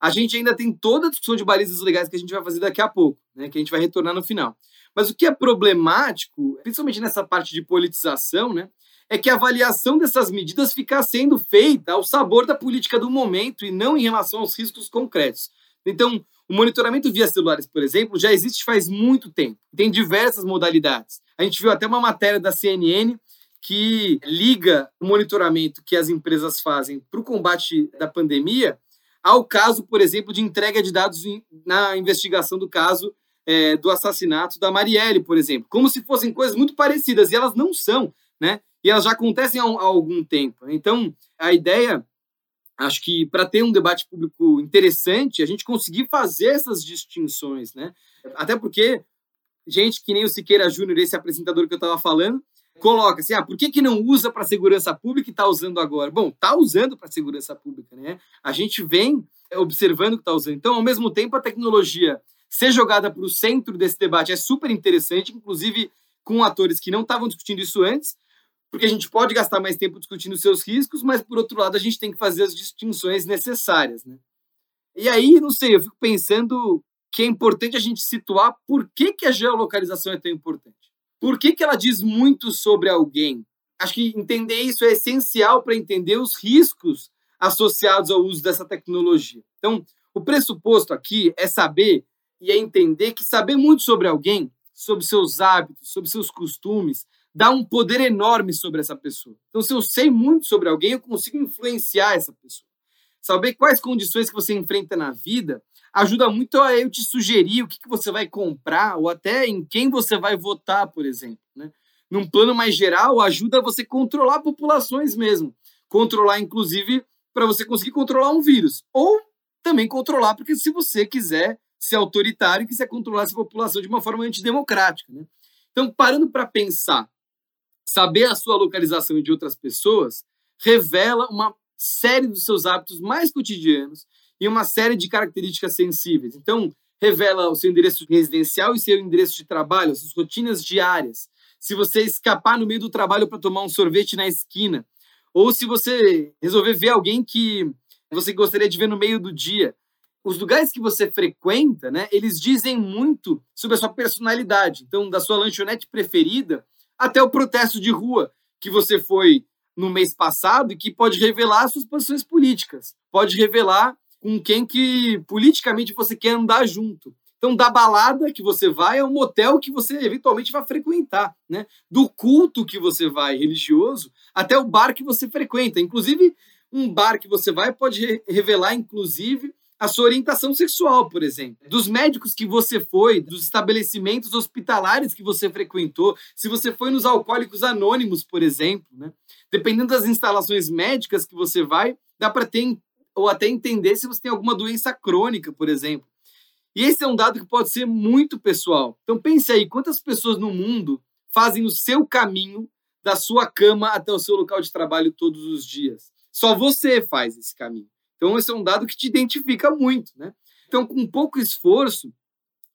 a gente ainda tem toda a discussão de balizas legais que a gente vai fazer daqui a pouco, né? Que a gente vai retornar no final. Mas o que é problemático, principalmente nessa parte de politização, né? é que a avaliação dessas medidas fica sendo feita ao sabor da política do momento e não em relação aos riscos concretos. Então, o monitoramento via celulares, por exemplo, já existe faz muito tempo. Tem diversas modalidades. A gente viu até uma matéria da CNN que liga o monitoramento que as empresas fazem para o combate da pandemia ao caso, por exemplo, de entrega de dados na investigação do caso é, do assassinato da Marielle, por exemplo, como se fossem coisas muito parecidas, e elas não são, né? e elas já acontecem há, há algum tempo. Então, a ideia, acho que para ter um debate público interessante, a gente conseguir fazer essas distinções, né? Até porque gente que nem o Siqueira Júnior, esse apresentador que eu estava falando, coloca assim, ah, por que, que não usa para segurança pública e está usando agora? Bom, está usando para segurança pública, né? A gente vem observando que está usando. Então, ao mesmo tempo, a tecnologia ser jogada para o centro desse debate é super interessante, inclusive com atores que não estavam discutindo isso antes, porque a gente pode gastar mais tempo discutindo seus riscos, mas por outro lado a gente tem que fazer as distinções necessárias, né? E aí, não sei, eu fico pensando que é importante a gente situar por que, que a geolocalização é tão importante. Por que, que ela diz muito sobre alguém? Acho que entender isso é essencial para entender os riscos associados ao uso dessa tecnologia. Então, o pressuposto aqui é saber e é entender que saber muito sobre alguém, sobre seus hábitos, sobre seus costumes, dá um poder enorme sobre essa pessoa. Então, se eu sei muito sobre alguém, eu consigo influenciar essa pessoa. Saber quais condições que você enfrenta na vida ajuda muito a eu te sugerir o que, que você vai comprar ou até em quem você vai votar, por exemplo. Né? Num plano mais geral, ajuda você controlar populações mesmo. Controlar, inclusive, para você conseguir controlar um vírus. Ou também controlar, porque se você quiser ser autoritário e quiser controlar essa população de uma forma antidemocrática. Né? Então, parando para pensar Saber a sua localização e de outras pessoas revela uma série dos seus hábitos mais cotidianos e uma série de características sensíveis. Então, revela o seu endereço residencial e seu endereço de trabalho, as suas rotinas diárias. Se você escapar no meio do trabalho para tomar um sorvete na esquina, ou se você resolver ver alguém que você gostaria de ver no meio do dia. Os lugares que você frequenta, né, eles dizem muito sobre a sua personalidade. Então, da sua lanchonete preferida até o protesto de rua que você foi no mês passado e que pode revelar suas posições políticas, pode revelar com quem que politicamente você quer andar junto. Então, da balada que você vai ao motel que você eventualmente vai frequentar, né? Do culto que você vai religioso até o bar que você frequenta. Inclusive, um bar que você vai pode revelar, inclusive, a sua orientação sexual, por exemplo, dos médicos que você foi, dos estabelecimentos hospitalares que você frequentou, se você foi nos alcoólicos anônimos, por exemplo, né? Dependendo das instalações médicas que você vai, dá para ter ou até entender se você tem alguma doença crônica, por exemplo. E esse é um dado que pode ser muito pessoal. Então pense aí, quantas pessoas no mundo fazem o seu caminho da sua cama até o seu local de trabalho todos os dias? Só você faz esse caminho. Então, esse é um dado que te identifica muito, né? Então, com pouco esforço,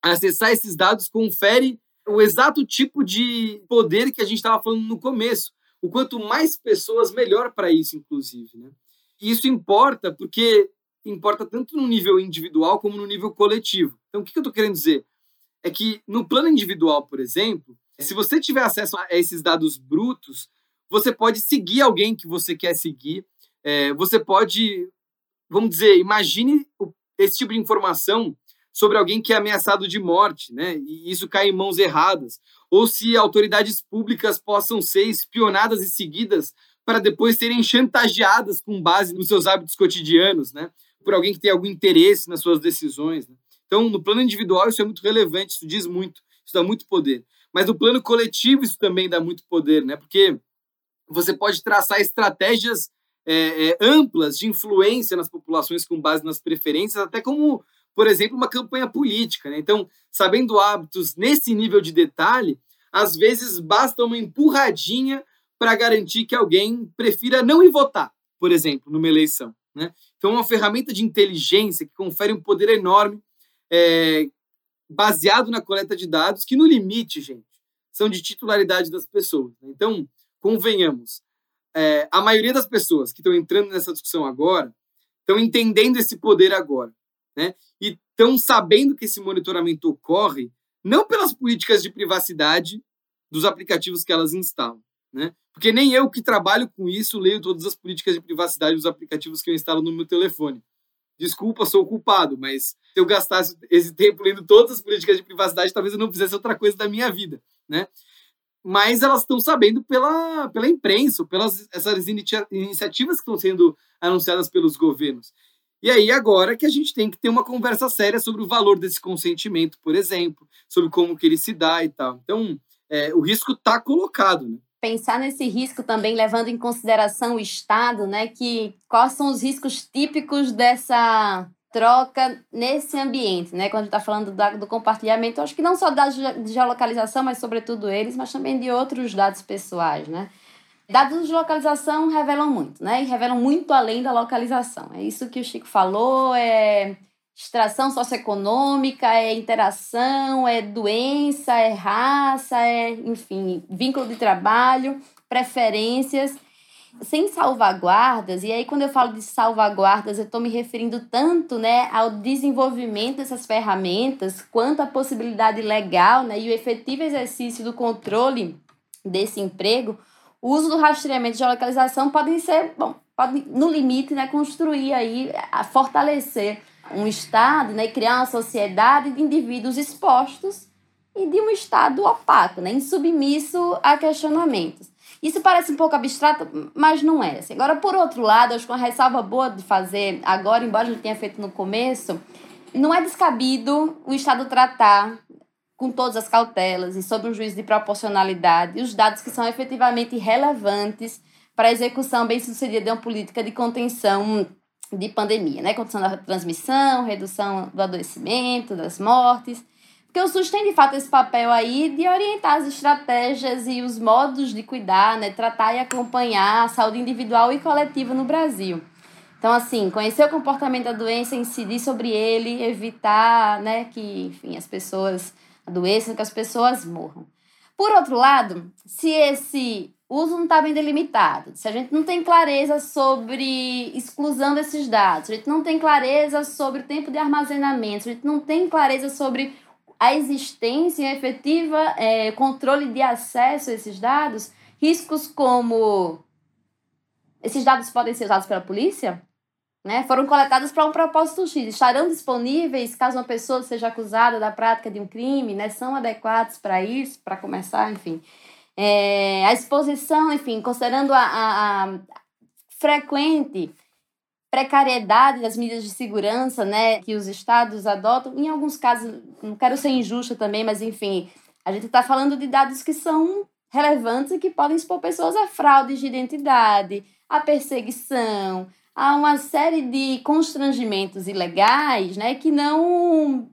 acessar esses dados confere o exato tipo de poder que a gente estava falando no começo. O quanto mais pessoas, melhor para isso, inclusive. Né? E isso importa porque importa tanto no nível individual como no nível coletivo. Então, o que eu estou querendo dizer? É que no plano individual, por exemplo, se você tiver acesso a esses dados brutos, você pode seguir alguém que você quer seguir, é, você pode vamos dizer, imagine esse tipo de informação sobre alguém que é ameaçado de morte, né? E isso cai em mãos erradas, ou se autoridades públicas possam ser espionadas e seguidas para depois serem chantageadas com base nos seus hábitos cotidianos, né? Por alguém que tem algum interesse nas suas decisões. Né? Então, no plano individual isso é muito relevante, isso diz muito, isso dá muito poder. Mas no plano coletivo isso também dá muito poder, né? Porque você pode traçar estratégias é, é, amplas de influência nas populações com base nas preferências, até como, por exemplo, uma campanha política. Né? Então, sabendo hábitos nesse nível de detalhe, às vezes basta uma empurradinha para garantir que alguém prefira não ir votar, por exemplo, numa eleição. Né? Então, é uma ferramenta de inteligência que confere um poder enorme, é, baseado na coleta de dados, que no limite, gente, são de titularidade das pessoas. Né? Então, convenhamos, é, a maioria das pessoas que estão entrando nessa discussão agora estão entendendo esse poder agora, né? E estão sabendo que esse monitoramento ocorre não pelas políticas de privacidade dos aplicativos que elas instalam, né? Porque nem eu que trabalho com isso leio todas as políticas de privacidade dos aplicativos que eu instalo no meu telefone. Desculpa, sou culpado, mas se eu gastasse esse tempo lendo todas as políticas de privacidade, talvez eu não fizesse outra coisa da minha vida, né? mas elas estão sabendo pela, pela imprensa, pelas essas iniciativas que estão sendo anunciadas pelos governos. E aí agora que a gente tem que ter uma conversa séria sobre o valor desse consentimento, por exemplo, sobre como que ele se dá e tal. Então, é, o risco está colocado, né? Pensar nesse risco também levando em consideração o Estado, né? Que quais são os riscos típicos dessa troca nesse ambiente, né? Quando a gente está falando do compartilhamento, acho que não só da geolocalização, mas sobretudo eles, mas também de outros dados pessoais, né? Dados de localização revelam muito, né? E revelam muito além da localização. É isso que o Chico falou, é extração socioeconômica, é interação, é doença, é raça, é, enfim, vínculo de trabalho. preferências sem salvaguardas, e aí quando eu falo de salvaguardas, eu estou me referindo tanto né, ao desenvolvimento dessas ferramentas, quanto à possibilidade legal né, e o efetivo exercício do controle desse emprego, o uso do rastreamento de geolocalização podem ser, bom, pode, no limite, né, construir aí, fortalecer um Estado né, criar uma sociedade de indivíduos expostos e de um Estado opaco, né, insubmisso a questionamentos. Isso parece um pouco abstrato, mas não é. Assim. Agora, por outro lado, acho que uma ressalva boa de fazer agora, embora a gente tenha feito no começo, não é descabido o Estado tratar com todas as cautelas e sob um juízo de proporcionalidade os dados que são efetivamente relevantes para a execução bem-sucedida de uma política de contenção de pandemia, né? Contenção da transmissão, redução do adoecimento, das mortes. Porque o SUS tem de fato esse papel aí de orientar as estratégias e os modos de cuidar, né, tratar e acompanhar a saúde individual e coletiva no Brasil. Então, assim, conhecer o comportamento da doença, incidir sobre ele, evitar, né, que, enfim, as pessoas adoeçam, que as pessoas morram. Por outro lado, se esse uso não está bem delimitado, se a gente não tem clareza sobre exclusão desses dados, se a gente não tem clareza sobre o tempo de armazenamento, se a gente não tem clareza sobre a existência e efetiva é, controle de acesso a esses dados, riscos como esses dados podem ser usados pela polícia, né? Foram coletados para um propósito X, estarão disponíveis caso uma pessoa seja acusada da prática de um crime, né? São adequados para isso, para começar, enfim. É, a exposição, enfim, considerando a, a, a frequente precariedade das medidas de segurança né, que os estados adotam. Em alguns casos, não quero ser injusta também, mas enfim, a gente está falando de dados que são relevantes e que podem expor pessoas a fraudes de identidade, a perseguição, a uma série de constrangimentos ilegais né, que não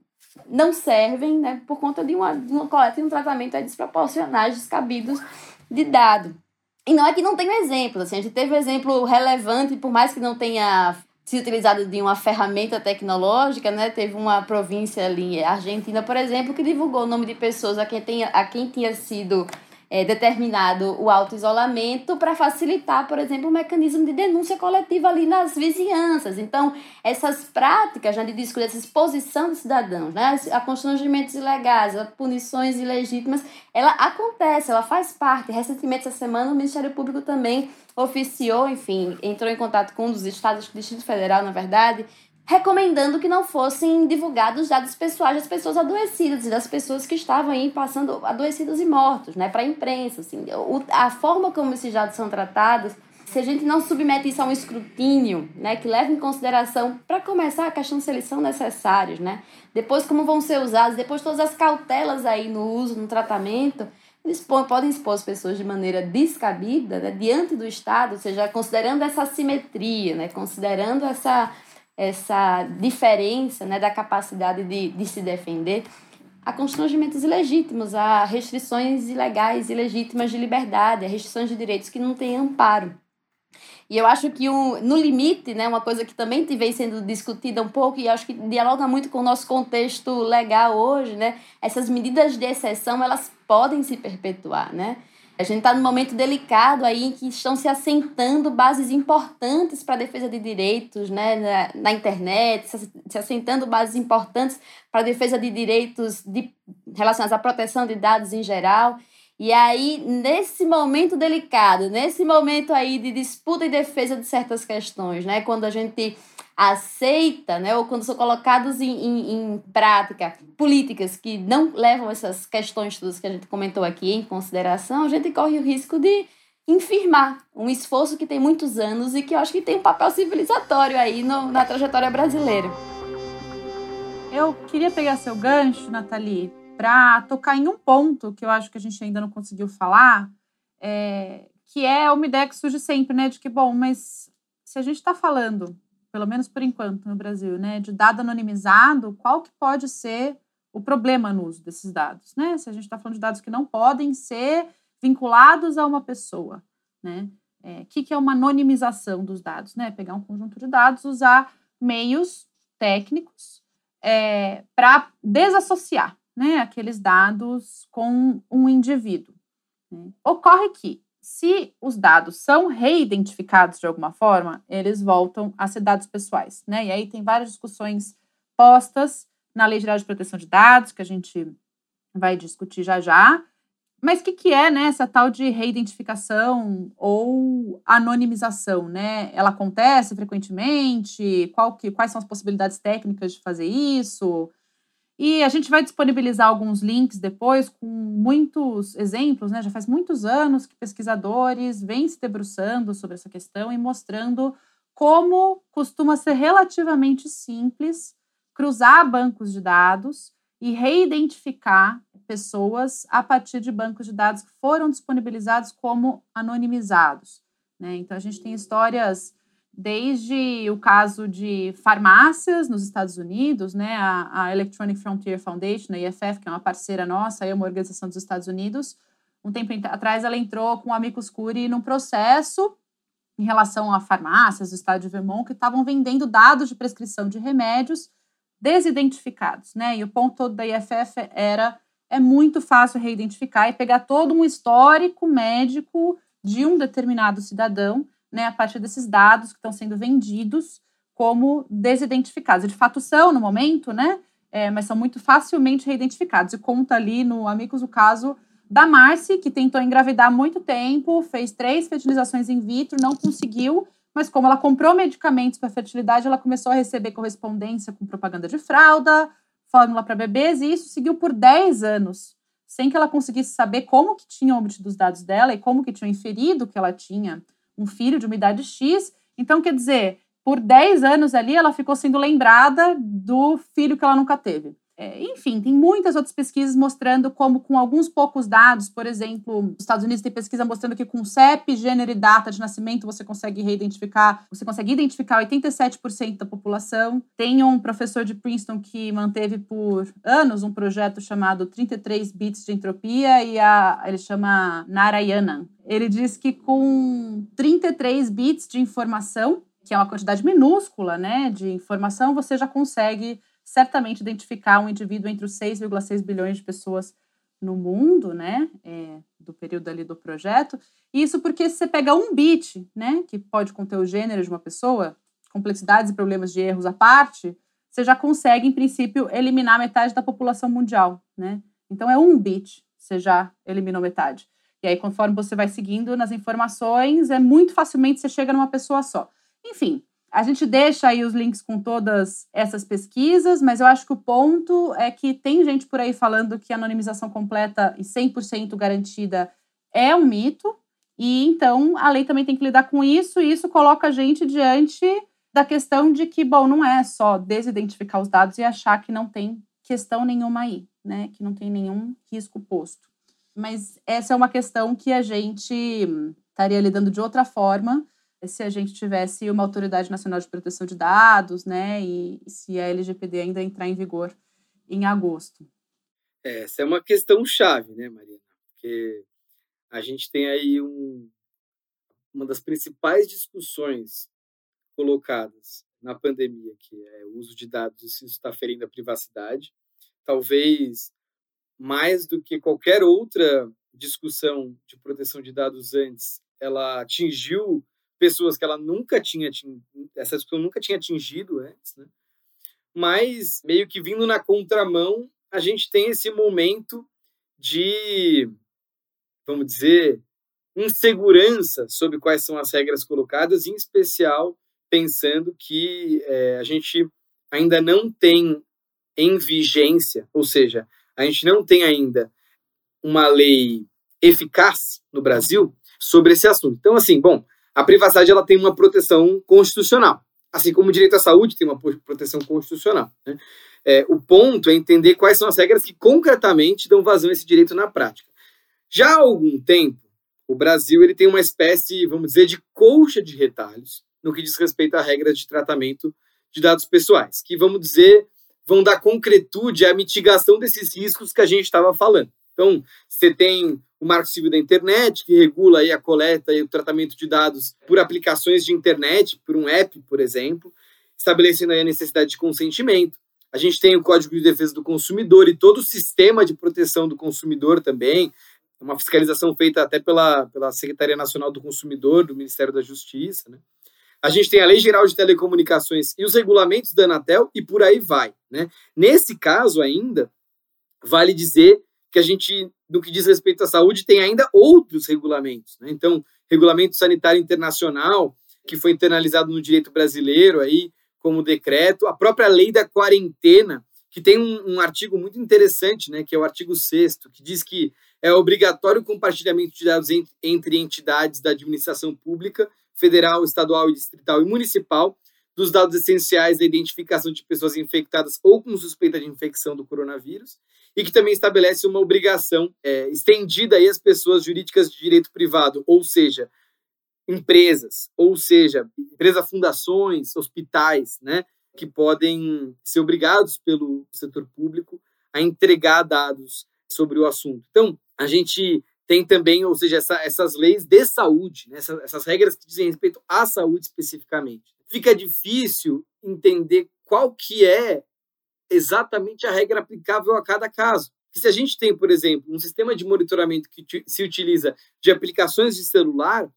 não servem né, por conta de uma, de uma coleta e um tratamento desproporcionais, descabidos de dado. E não é que não tenha exemplos, assim, a gente teve um exemplo relevante, por mais que não tenha se utilizado de uma ferramenta tecnológica, né? Teve uma província ali, Argentina, por exemplo, que divulgou o nome de pessoas a quem, tenha, a quem tinha sido é, determinado o auto-isolamento para facilitar, por exemplo, o mecanismo de denúncia coletiva ali nas vizinhanças. Então, essas práticas né, de discutir essa exposição dos cidadãos, né, a constrangimentos ilegais, a punições ilegítimas, ela acontece, ela faz parte. Recentemente, essa semana, o Ministério Público também oficiou, enfim, entrou em contato com um dos estados, do Distrito Federal, na verdade, recomendando que não fossem divulgados dados pessoais das pessoas adoecidas e das pessoas que estavam aí passando adoecidos e mortos, né, para a imprensa, assim, a forma como esses dados são tratados, se a gente não submete isso a um escrutínio, né, que leva em consideração, para começar, a questão se eles são necessários, né, depois como vão ser usados, depois todas as cautelas aí no uso, no tratamento, eles podem expor as pessoas de maneira descabida, né, diante do Estado, ou seja, considerando essa assimetria, né, considerando essa essa diferença né, da capacidade de, de se defender, a constrangimentos ilegítimos, a restrições ilegais, ilegítimas de liberdade, a restrições de direitos que não têm amparo. E eu acho que um, no limite, né, uma coisa que também vem sendo discutida um pouco, e acho que dialoga muito com o nosso contexto legal hoje, né, essas medidas de exceção, elas podem se perpetuar, né? A gente está num momento delicado aí em que estão se assentando bases importantes para a defesa de direitos né, na, na internet, se, se assentando bases importantes para a defesa de direitos de, relacionados à proteção de dados em geral. E aí, nesse momento delicado, nesse momento aí de disputa e defesa de certas questões, né, quando a gente aceita, né, ou quando são colocados em, em, em, prática políticas que não levam essas questões todas que a gente comentou aqui em consideração, a gente corre o risco de infirmar um esforço que tem muitos anos e que eu acho que tem um papel civilizatório aí no, na trajetória brasileira. Eu queria pegar seu gancho, Nathalie, para tocar em um ponto que eu acho que a gente ainda não conseguiu falar, é, que é uma ideia que surge sempre, né, de que, bom, mas se a gente está falando pelo menos por enquanto no Brasil, né, de dado anonimizado, qual que pode ser o problema no uso desses dados, né? Se a gente está falando de dados que não podem ser vinculados a uma pessoa, né? O é, que, que é uma anonimização dos dados, né? Pegar um conjunto de dados, usar meios técnicos é, para desassociar, né, aqueles dados com um indivíduo. Né? Ocorre que se os dados são reidentificados de alguma forma, eles voltam a ser dados pessoais, né? E aí tem várias discussões postas na Lei Geral de Proteção de Dados, que a gente vai discutir já já. Mas o que, que é né, essa tal de reidentificação ou anonimização? Né? Ela acontece frequentemente? Qual que, quais são as possibilidades técnicas de fazer isso? E a gente vai disponibilizar alguns links depois com muitos exemplos, né? Já faz muitos anos que pesquisadores vêm se debruçando sobre essa questão e mostrando como costuma ser relativamente simples cruzar bancos de dados e reidentificar pessoas a partir de bancos de dados que foram disponibilizados como anonimizados. Né? Então, a gente tem histórias desde o caso de farmácias nos Estados Unidos, né? a, a Electronic Frontier Foundation, a IFF, que é uma parceira nossa, é uma organização dos Estados Unidos, um tempo atrás ela entrou com o Amicus Curi num processo em relação a farmácias do estado de Vermont que estavam vendendo dados de prescrição de remédios desidentificados, né? E o ponto todo da IFF era é muito fácil reidentificar e pegar todo um histórico médico de um determinado cidadão, né, a partir desses dados que estão sendo vendidos como desidentificados. De fato são no momento, né? É, mas são muito facilmente reidentificados. E conta ali no Amigos o caso da Marcy, que tentou engravidar há muito tempo, fez três fertilizações in vitro, não conseguiu, mas como ela comprou medicamentos para fertilidade, ela começou a receber correspondência com propaganda de fralda, fórmula para bebês, e isso seguiu por 10 anos, sem que ela conseguisse saber como que tinham obtido os dados dela e como que tinham inferido que ela tinha um filho de uma idade X. Então, quer dizer, por 10 anos ali, ela ficou sendo lembrada do filho que ela nunca teve. É, enfim, tem muitas outras pesquisas mostrando como, com alguns poucos dados, por exemplo, nos Estados Unidos tem pesquisa mostrando que com CEP, gênero e data de nascimento você consegue reidentificar, você consegue identificar 87% da população. Tem um professor de Princeton que manteve por anos um projeto chamado 33 bits de entropia e a, ele chama Narayana. Ele diz que com 33 bits de informação, que é uma quantidade minúscula, né, de informação, você já consegue certamente identificar um indivíduo entre os 6,6 bilhões de pessoas no mundo, né, é, do período ali do projeto. Isso porque se você pega um bit, né, que pode conter o gênero de uma pessoa, complexidades e problemas de erros à parte, você já consegue, em princípio, eliminar metade da população mundial, né? Então é um bit, você já eliminou metade. E aí, conforme você vai seguindo nas informações, é muito facilmente você chega numa pessoa só. Enfim, a gente deixa aí os links com todas essas pesquisas, mas eu acho que o ponto é que tem gente por aí falando que a anonimização completa e 100% garantida é um mito, e então a lei também tem que lidar com isso, e isso coloca a gente diante da questão de que, bom, não é só desidentificar os dados e achar que não tem questão nenhuma aí, né? Que não tem nenhum risco posto. Mas essa é uma questão que a gente estaria lidando de outra forma se a gente tivesse uma autoridade nacional de proteção de dados, né, e se a LGPD ainda entrar em vigor em agosto. É, essa é uma questão chave, né, Marina? Porque a gente tem aí um, uma das principais discussões colocadas na pandemia, que é o uso de dados e se isso está ferindo a privacidade. Talvez mais do que qualquer outra discussão de proteção de dados antes, ela atingiu pessoas que ela nunca tinha essa discussão nunca tinha atingido antes, né? Mas meio que vindo na contramão, a gente tem esse momento de, vamos dizer, insegurança sobre quais são as regras colocadas, em especial pensando que é, a gente ainda não tem em vigência, ou seja, a gente não tem ainda uma lei eficaz no Brasil sobre esse assunto. Então, assim, bom, a privacidade ela tem uma proteção constitucional, assim como o direito à saúde tem uma proteção constitucional. Né? É, o ponto é entender quais são as regras que concretamente dão vazão a esse direito na prática. Já há algum tempo, o Brasil ele tem uma espécie, vamos dizer, de colcha de retalhos no que diz respeito a regras de tratamento de dados pessoais, que, vamos dizer, vão dar concretude à mitigação desses riscos que a gente estava falando. Então, você tem o Marco Civil da Internet, que regula aí a coleta e o tratamento de dados por aplicações de internet, por um app, por exemplo, estabelecendo aí a necessidade de consentimento. A gente tem o Código de Defesa do Consumidor e todo o sistema de proteção do consumidor também, uma fiscalização feita até pela, pela Secretaria Nacional do Consumidor, do Ministério da Justiça, né? A gente tem a Lei Geral de Telecomunicações e os regulamentos da Anatel e por aí vai, né? Nesse caso ainda, vale dizer que a gente, no que diz respeito à saúde, tem ainda outros regulamentos, né? Então, Regulamento Sanitário Internacional, que foi internalizado no direito brasileiro aí como decreto, a própria Lei da Quarentena, que tem um, um artigo muito interessante, né, que é o artigo 6 que diz que é obrigatório o compartilhamento de dados entre, entre entidades da administração pública, federal, estadual, distrital e municipal, dos dados essenciais da identificação de pessoas infectadas ou com suspeita de infecção do coronavírus, e que também estabelece uma obrigação é, estendida aí às pessoas jurídicas de direito privado, ou seja, empresas, ou seja, empresa fundações, hospitais, né, que podem ser obrigados pelo setor público a entregar dados sobre o assunto. Então, a gente tem também, ou seja, essa, essas leis de saúde, né, essas, essas regras que dizem respeito à saúde especificamente. Fica difícil entender qual que é exatamente a regra aplicável a cada caso. E se a gente tem, por exemplo, um sistema de monitoramento que se utiliza de aplicações de celular,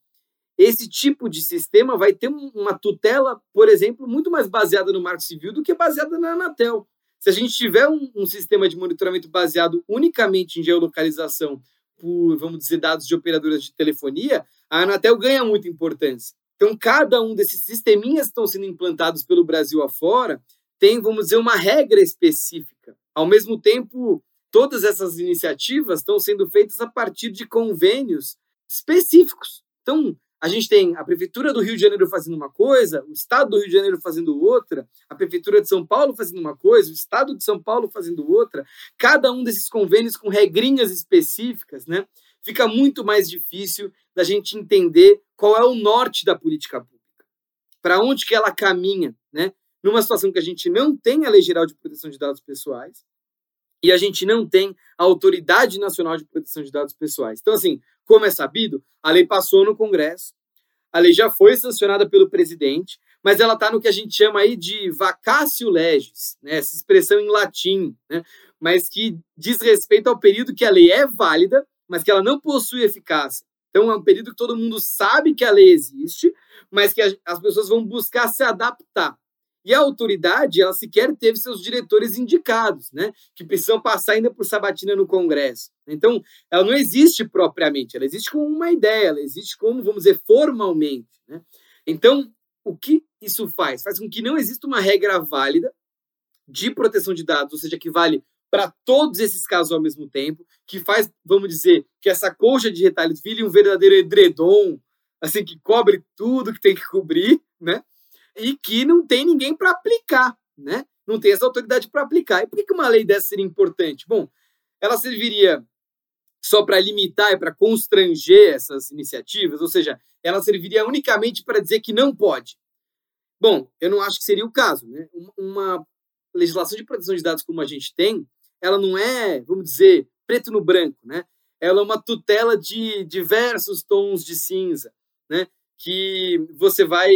esse tipo de sistema vai ter uma tutela, por exemplo, muito mais baseada no Marco Civil do que baseada na Anatel. Se a gente tiver um, um sistema de monitoramento baseado unicamente em geolocalização por, vamos dizer, dados de operadoras de telefonia, a Anatel ganha muita importância. Então, cada um desses sisteminhas que estão sendo implantados pelo Brasil afora tem, vamos dizer, uma regra específica. Ao mesmo tempo, todas essas iniciativas estão sendo feitas a partir de convênios específicos. Então, a gente tem a Prefeitura do Rio de Janeiro fazendo uma coisa, o Estado do Rio de Janeiro fazendo outra, a Prefeitura de São Paulo fazendo uma coisa, o Estado de São Paulo fazendo outra, cada um desses convênios com regrinhas específicas, né? Fica muito mais difícil da gente entender qual é o norte da política pública, para onde que ela caminha, né? Numa situação que a gente não tem a Lei Geral de Proteção de Dados Pessoais, e a gente não tem a Autoridade Nacional de Proteção de Dados Pessoais. Então, assim, como é sabido, a lei passou no Congresso, a lei já foi sancionada pelo presidente, mas ela está no que a gente chama aí de vacatio legis, né? essa expressão em latim, né? mas que diz respeito ao período que a lei é válida, mas que ela não possui eficácia. Então, é um período que todo mundo sabe que a lei existe, mas que as pessoas vão buscar se adaptar. E a autoridade, ela sequer teve seus diretores indicados, né? Que precisam passar ainda por sabatina no Congresso. Então, ela não existe propriamente, ela existe como uma ideia, ela existe como, vamos dizer, formalmente, né? Então, o que isso faz? Faz com que não exista uma regra válida de proteção de dados, ou seja, que vale para todos esses casos ao mesmo tempo, que faz, vamos dizer, que essa colcha de retalhos vire um verdadeiro edredom, assim, que cobre tudo que tem que cobrir, né? e que não tem ninguém para aplicar, né? Não tem essa autoridade para aplicar. E por que uma lei dessa seria importante? Bom, ela serviria só para limitar e para constranger essas iniciativas, ou seja, ela serviria unicamente para dizer que não pode. Bom, eu não acho que seria o caso, né? Uma legislação de proteção de dados como a gente tem, ela não é, vamos dizer, preto no branco, né? Ela é uma tutela de diversos tons de cinza, né? Que você vai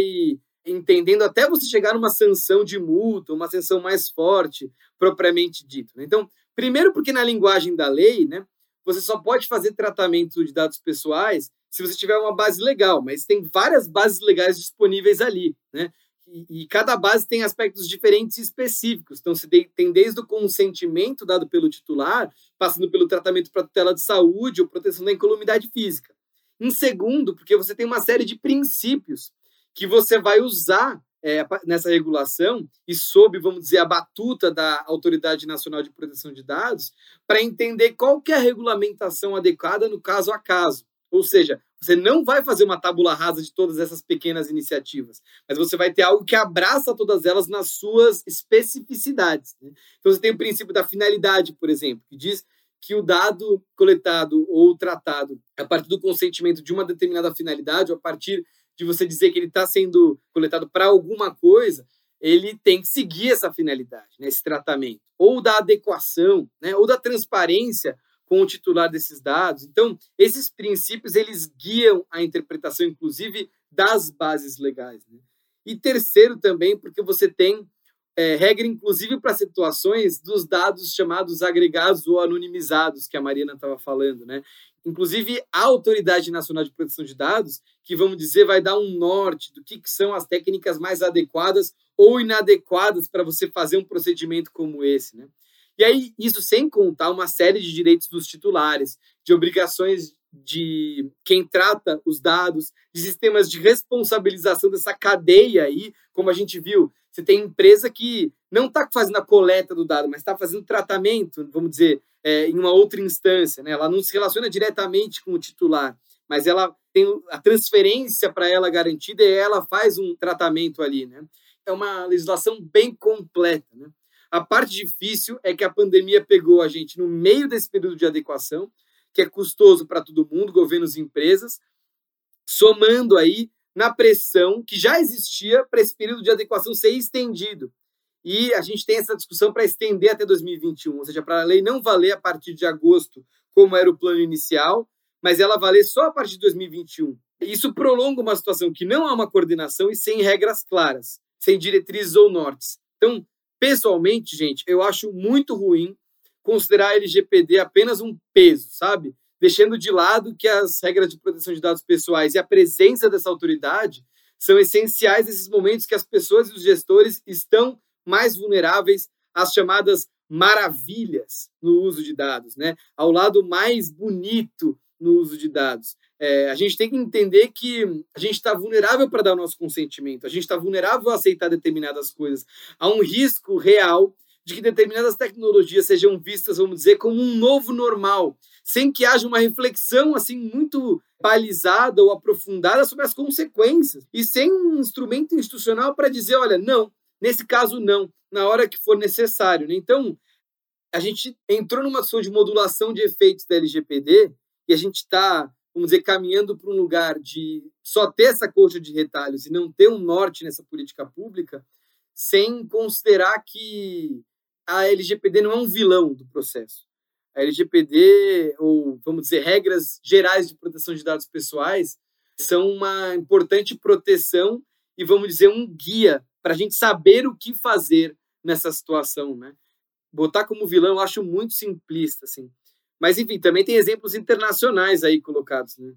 entendendo até você chegar numa sanção de multa, uma sanção mais forte, propriamente dito. Né? Então, primeiro porque na linguagem da lei, né, você só pode fazer tratamento de dados pessoais se você tiver uma base legal, mas tem várias bases legais disponíveis ali, né? E, cada base tem aspectos diferentes e específicos. Então, você tem desde o consentimento dado pelo titular, passando pelo tratamento para tutela de saúde ou proteção da incolumidade física. Em segundo, porque você tem uma série de princípios que você vai usar é, nessa regulação e sob, vamos dizer, a batuta da Autoridade Nacional de Proteção de Dados para entender qual que é a regulamentação adequada no caso a caso. Ou seja, você não vai fazer uma tábula rasa de todas essas pequenas iniciativas, mas você vai ter algo que abraça todas elas nas suas especificidades. Né? Então, você tem o princípio da finalidade, por exemplo, que diz que o dado coletado ou tratado a partir do consentimento de uma determinada finalidade, ou a partir de você dizer que ele está sendo coletado para alguma coisa, ele tem que seguir essa finalidade, né, esse tratamento, ou da adequação, né, ou da transparência com o titular desses dados. Então, esses princípios eles guiam a interpretação, inclusive, das bases legais. Né? E terceiro também, porque você tem é, regra, inclusive, para situações dos dados chamados agregados ou anonimizados, que a Mariana estava falando, né? Inclusive, a Autoridade Nacional de Proteção de Dados, que vamos dizer, vai dar um norte do que, que são as técnicas mais adequadas ou inadequadas para você fazer um procedimento como esse, né? E aí, isso sem contar uma série de direitos dos titulares, de obrigações de quem trata os dados, de sistemas de responsabilização dessa cadeia aí, como a gente viu, você tem empresa que não está fazendo a coleta do dado, mas está fazendo tratamento, vamos dizer, é, em uma outra instância. Né? Ela não se relaciona diretamente com o titular, mas ela tem a transferência para ela garantida e ela faz um tratamento ali. Né? É uma legislação bem completa. Né? A parte difícil é que a pandemia pegou a gente no meio desse período de adequação, que é custoso para todo mundo, governos e empresas, somando aí na pressão que já existia para esse período de adequação ser estendido. E a gente tem essa discussão para estender até 2021, ou seja, para a lei não valer a partir de agosto, como era o plano inicial, mas ela valer só a partir de 2021. Isso prolonga uma situação que não há uma coordenação e sem regras claras, sem diretrizes ou nortes. Então, pessoalmente, gente, eu acho muito ruim considerar a LGPD apenas um peso, sabe? deixando de lado que as regras de proteção de dados pessoais e a presença dessa autoridade são essenciais nesses momentos que as pessoas e os gestores estão mais vulneráveis às chamadas maravilhas no uso de dados, né? Ao lado mais bonito no uso de dados. É, a gente tem que entender que a gente está vulnerável para dar o nosso consentimento, a gente está vulnerável a aceitar determinadas coisas. Há um risco real de que determinadas tecnologias sejam vistas, vamos dizer, como um novo normal, sem que haja uma reflexão assim muito balizada ou aprofundada sobre as consequências e sem um instrumento institucional para dizer, olha, não, nesse caso não, na hora que for necessário. Né? Então, a gente entrou numa situação de modulação de efeitos da LGPD e a gente está, vamos dizer, caminhando para um lugar de só ter essa coxa de retalhos e não ter um norte nessa política pública, sem considerar que a LGPD não é um vilão do processo. A LGPD, ou vamos dizer, regras gerais de proteção de dados pessoais, são uma importante proteção e, vamos dizer, um guia para a gente saber o que fazer nessa situação, né? Botar como vilão eu acho muito simplista, assim. Mas, enfim, também tem exemplos internacionais aí colocados, né?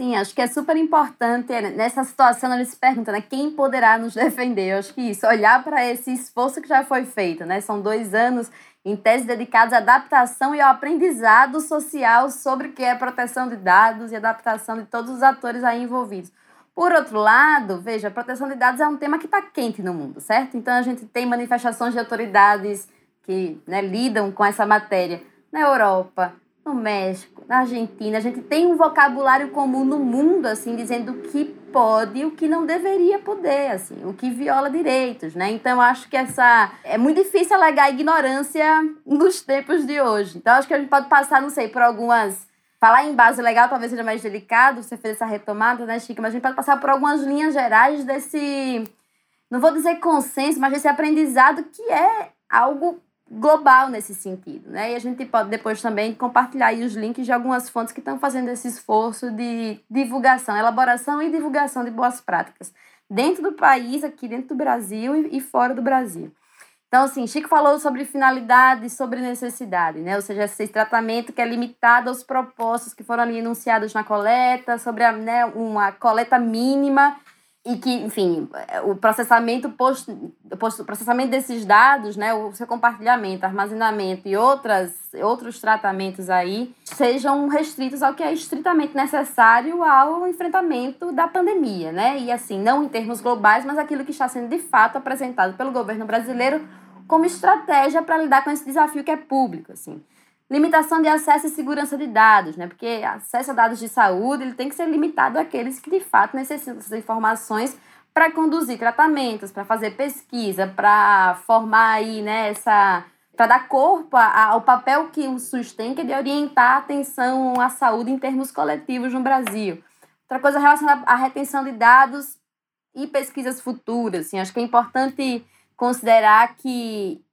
Sim, acho que é super importante né, nessa situação eles se perguntam, né, quem poderá nos defender? Eu acho que isso, olhar para esse esforço que já foi feito, né? São dois anos em tese dedicados à adaptação e ao aprendizado social sobre o que é proteção de dados e adaptação de todos os atores aí envolvidos. Por outro lado, veja, a proteção de dados é um tema que está quente no mundo, certo? Então a gente tem manifestações de autoridades que né, lidam com essa matéria na Europa, no México, na Argentina, a gente tem um vocabulário comum no mundo, assim, dizendo o que pode e o que não deveria poder, assim, o que viola direitos, né? Então, acho que essa... É muito difícil alegar ignorância nos tempos de hoje. Então, acho que a gente pode passar, não sei, por algumas... Falar em base legal talvez seja mais delicado, você fez essa retomada, né, Chica? Mas a gente pode passar por algumas linhas gerais desse... Não vou dizer consenso, mas desse aprendizado que é algo global nesse sentido, né? E a gente pode depois também compartilhar os links de algumas fontes que estão fazendo esse esforço de divulgação, elaboração e divulgação de boas práticas dentro do país, aqui dentro do Brasil e fora do Brasil. Então, assim, Chico falou sobre finalidade e sobre necessidade, né? Ou seja, esse tratamento que é limitado aos propósitos que foram ali enunciados na coleta, sobre a, né, uma coleta mínima e que, enfim, o processamento post, post, processamento desses dados, né, o seu compartilhamento, armazenamento e outras, outros tratamentos aí sejam restritos ao que é estritamente necessário ao enfrentamento da pandemia, né? E assim, não em termos globais, mas aquilo que está sendo de fato apresentado pelo governo brasileiro como estratégia para lidar com esse desafio que é público, assim. Limitação de acesso e segurança de dados, né? Porque acesso a dados de saúde ele tem que ser limitado àqueles que de fato necessitam dessas informações para conduzir tratamentos, para fazer pesquisa, para formar aí, né, para dar corpo ao papel que o SUS tem, que é de orientar a atenção à saúde em termos coletivos no Brasil. Outra coisa relacionada à retenção de dados e pesquisas futuras. Assim, acho que é importante considerar que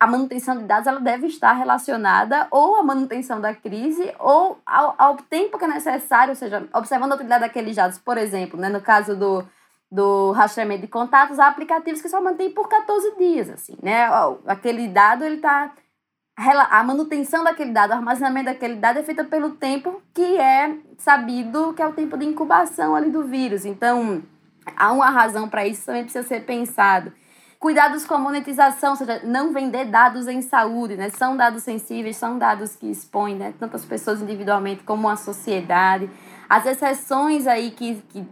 a manutenção de dados ela deve estar relacionada ou à manutenção da crise ou ao, ao tempo que é necessário, ou seja, observando a utilidade daqueles dados, por exemplo, né, no caso do, do rastreamento de contatos, há aplicativos que só mantêm por 14 dias, assim, né? Aquele dado, ele está a manutenção daquele dado, o armazenamento daquele dado é feita pelo tempo que é sabido que é o tempo de incubação ali do vírus. Então, há uma razão para isso, também precisa ser pensado. Cuidados com a monetização, ou seja, não vender dados em saúde, né? São dados sensíveis, são dados que expõem né? tantas pessoas individualmente como a sociedade. As exceções aí que, que,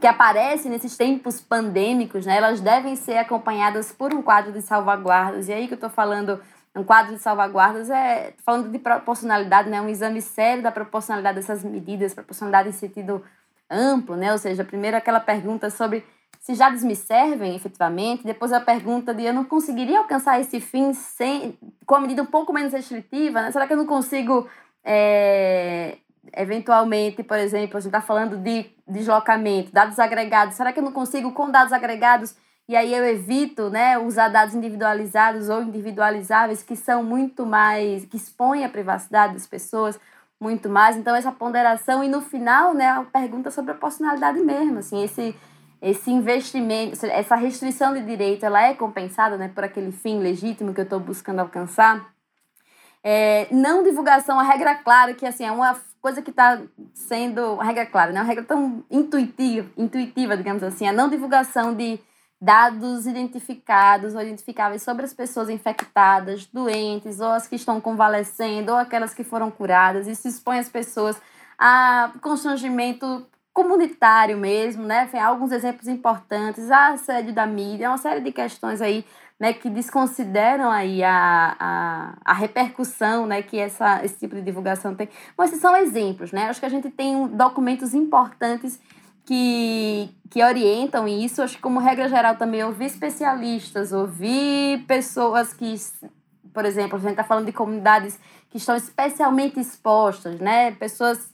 que aparecem nesses tempos pandêmicos, né? Elas devem ser acompanhadas por um quadro de salvaguardas. E aí que eu estou falando um quadro de salvaguardas é falando de proporcionalidade, né, um exame sério da proporcionalidade dessas medidas, proporcionalidade em sentido amplo, né? Ou seja, primeiro aquela pergunta sobre se já me servem efetivamente, depois a pergunta de eu não conseguiria alcançar esse fim sem, com a medida um pouco menos restritiva, né? Será que eu não consigo é, eventualmente, por exemplo, a gente está falando de deslocamento, dados agregados, será que eu não consigo com dados agregados e aí eu evito né, usar dados individualizados ou individualizáveis que são muito mais, que expõem a privacidade das pessoas muito mais. Então, essa ponderação, e no final, né, a pergunta sobre a personalidade mesmo, assim, esse, esse investimento, essa restrição de direito, ela é compensada né, por aquele fim legítimo que eu estou buscando alcançar. É, não divulgação, a regra clara, que assim, é uma coisa que está sendo, a regra clara, né, uma regra tão intuitiva, intuitiva, digamos assim, a não divulgação de dados identificados ou identificáveis sobre as pessoas infectadas, doentes, ou as que estão convalescendo, ou aquelas que foram curadas. Isso expõe as pessoas a constrangimento comunitário mesmo, né? Tem alguns exemplos importantes, a assédio da mídia, uma série de questões aí, né, que desconsideram aí a, a, a repercussão, né, que essa, esse tipo de divulgação tem. Mas esses são exemplos, né? Acho que a gente tem documentos importantes que, que orientam isso. Acho que, como regra geral, também ouvir especialistas, ouvir pessoas que, por exemplo, a gente está falando de comunidades que estão especialmente expostas, né? Pessoas.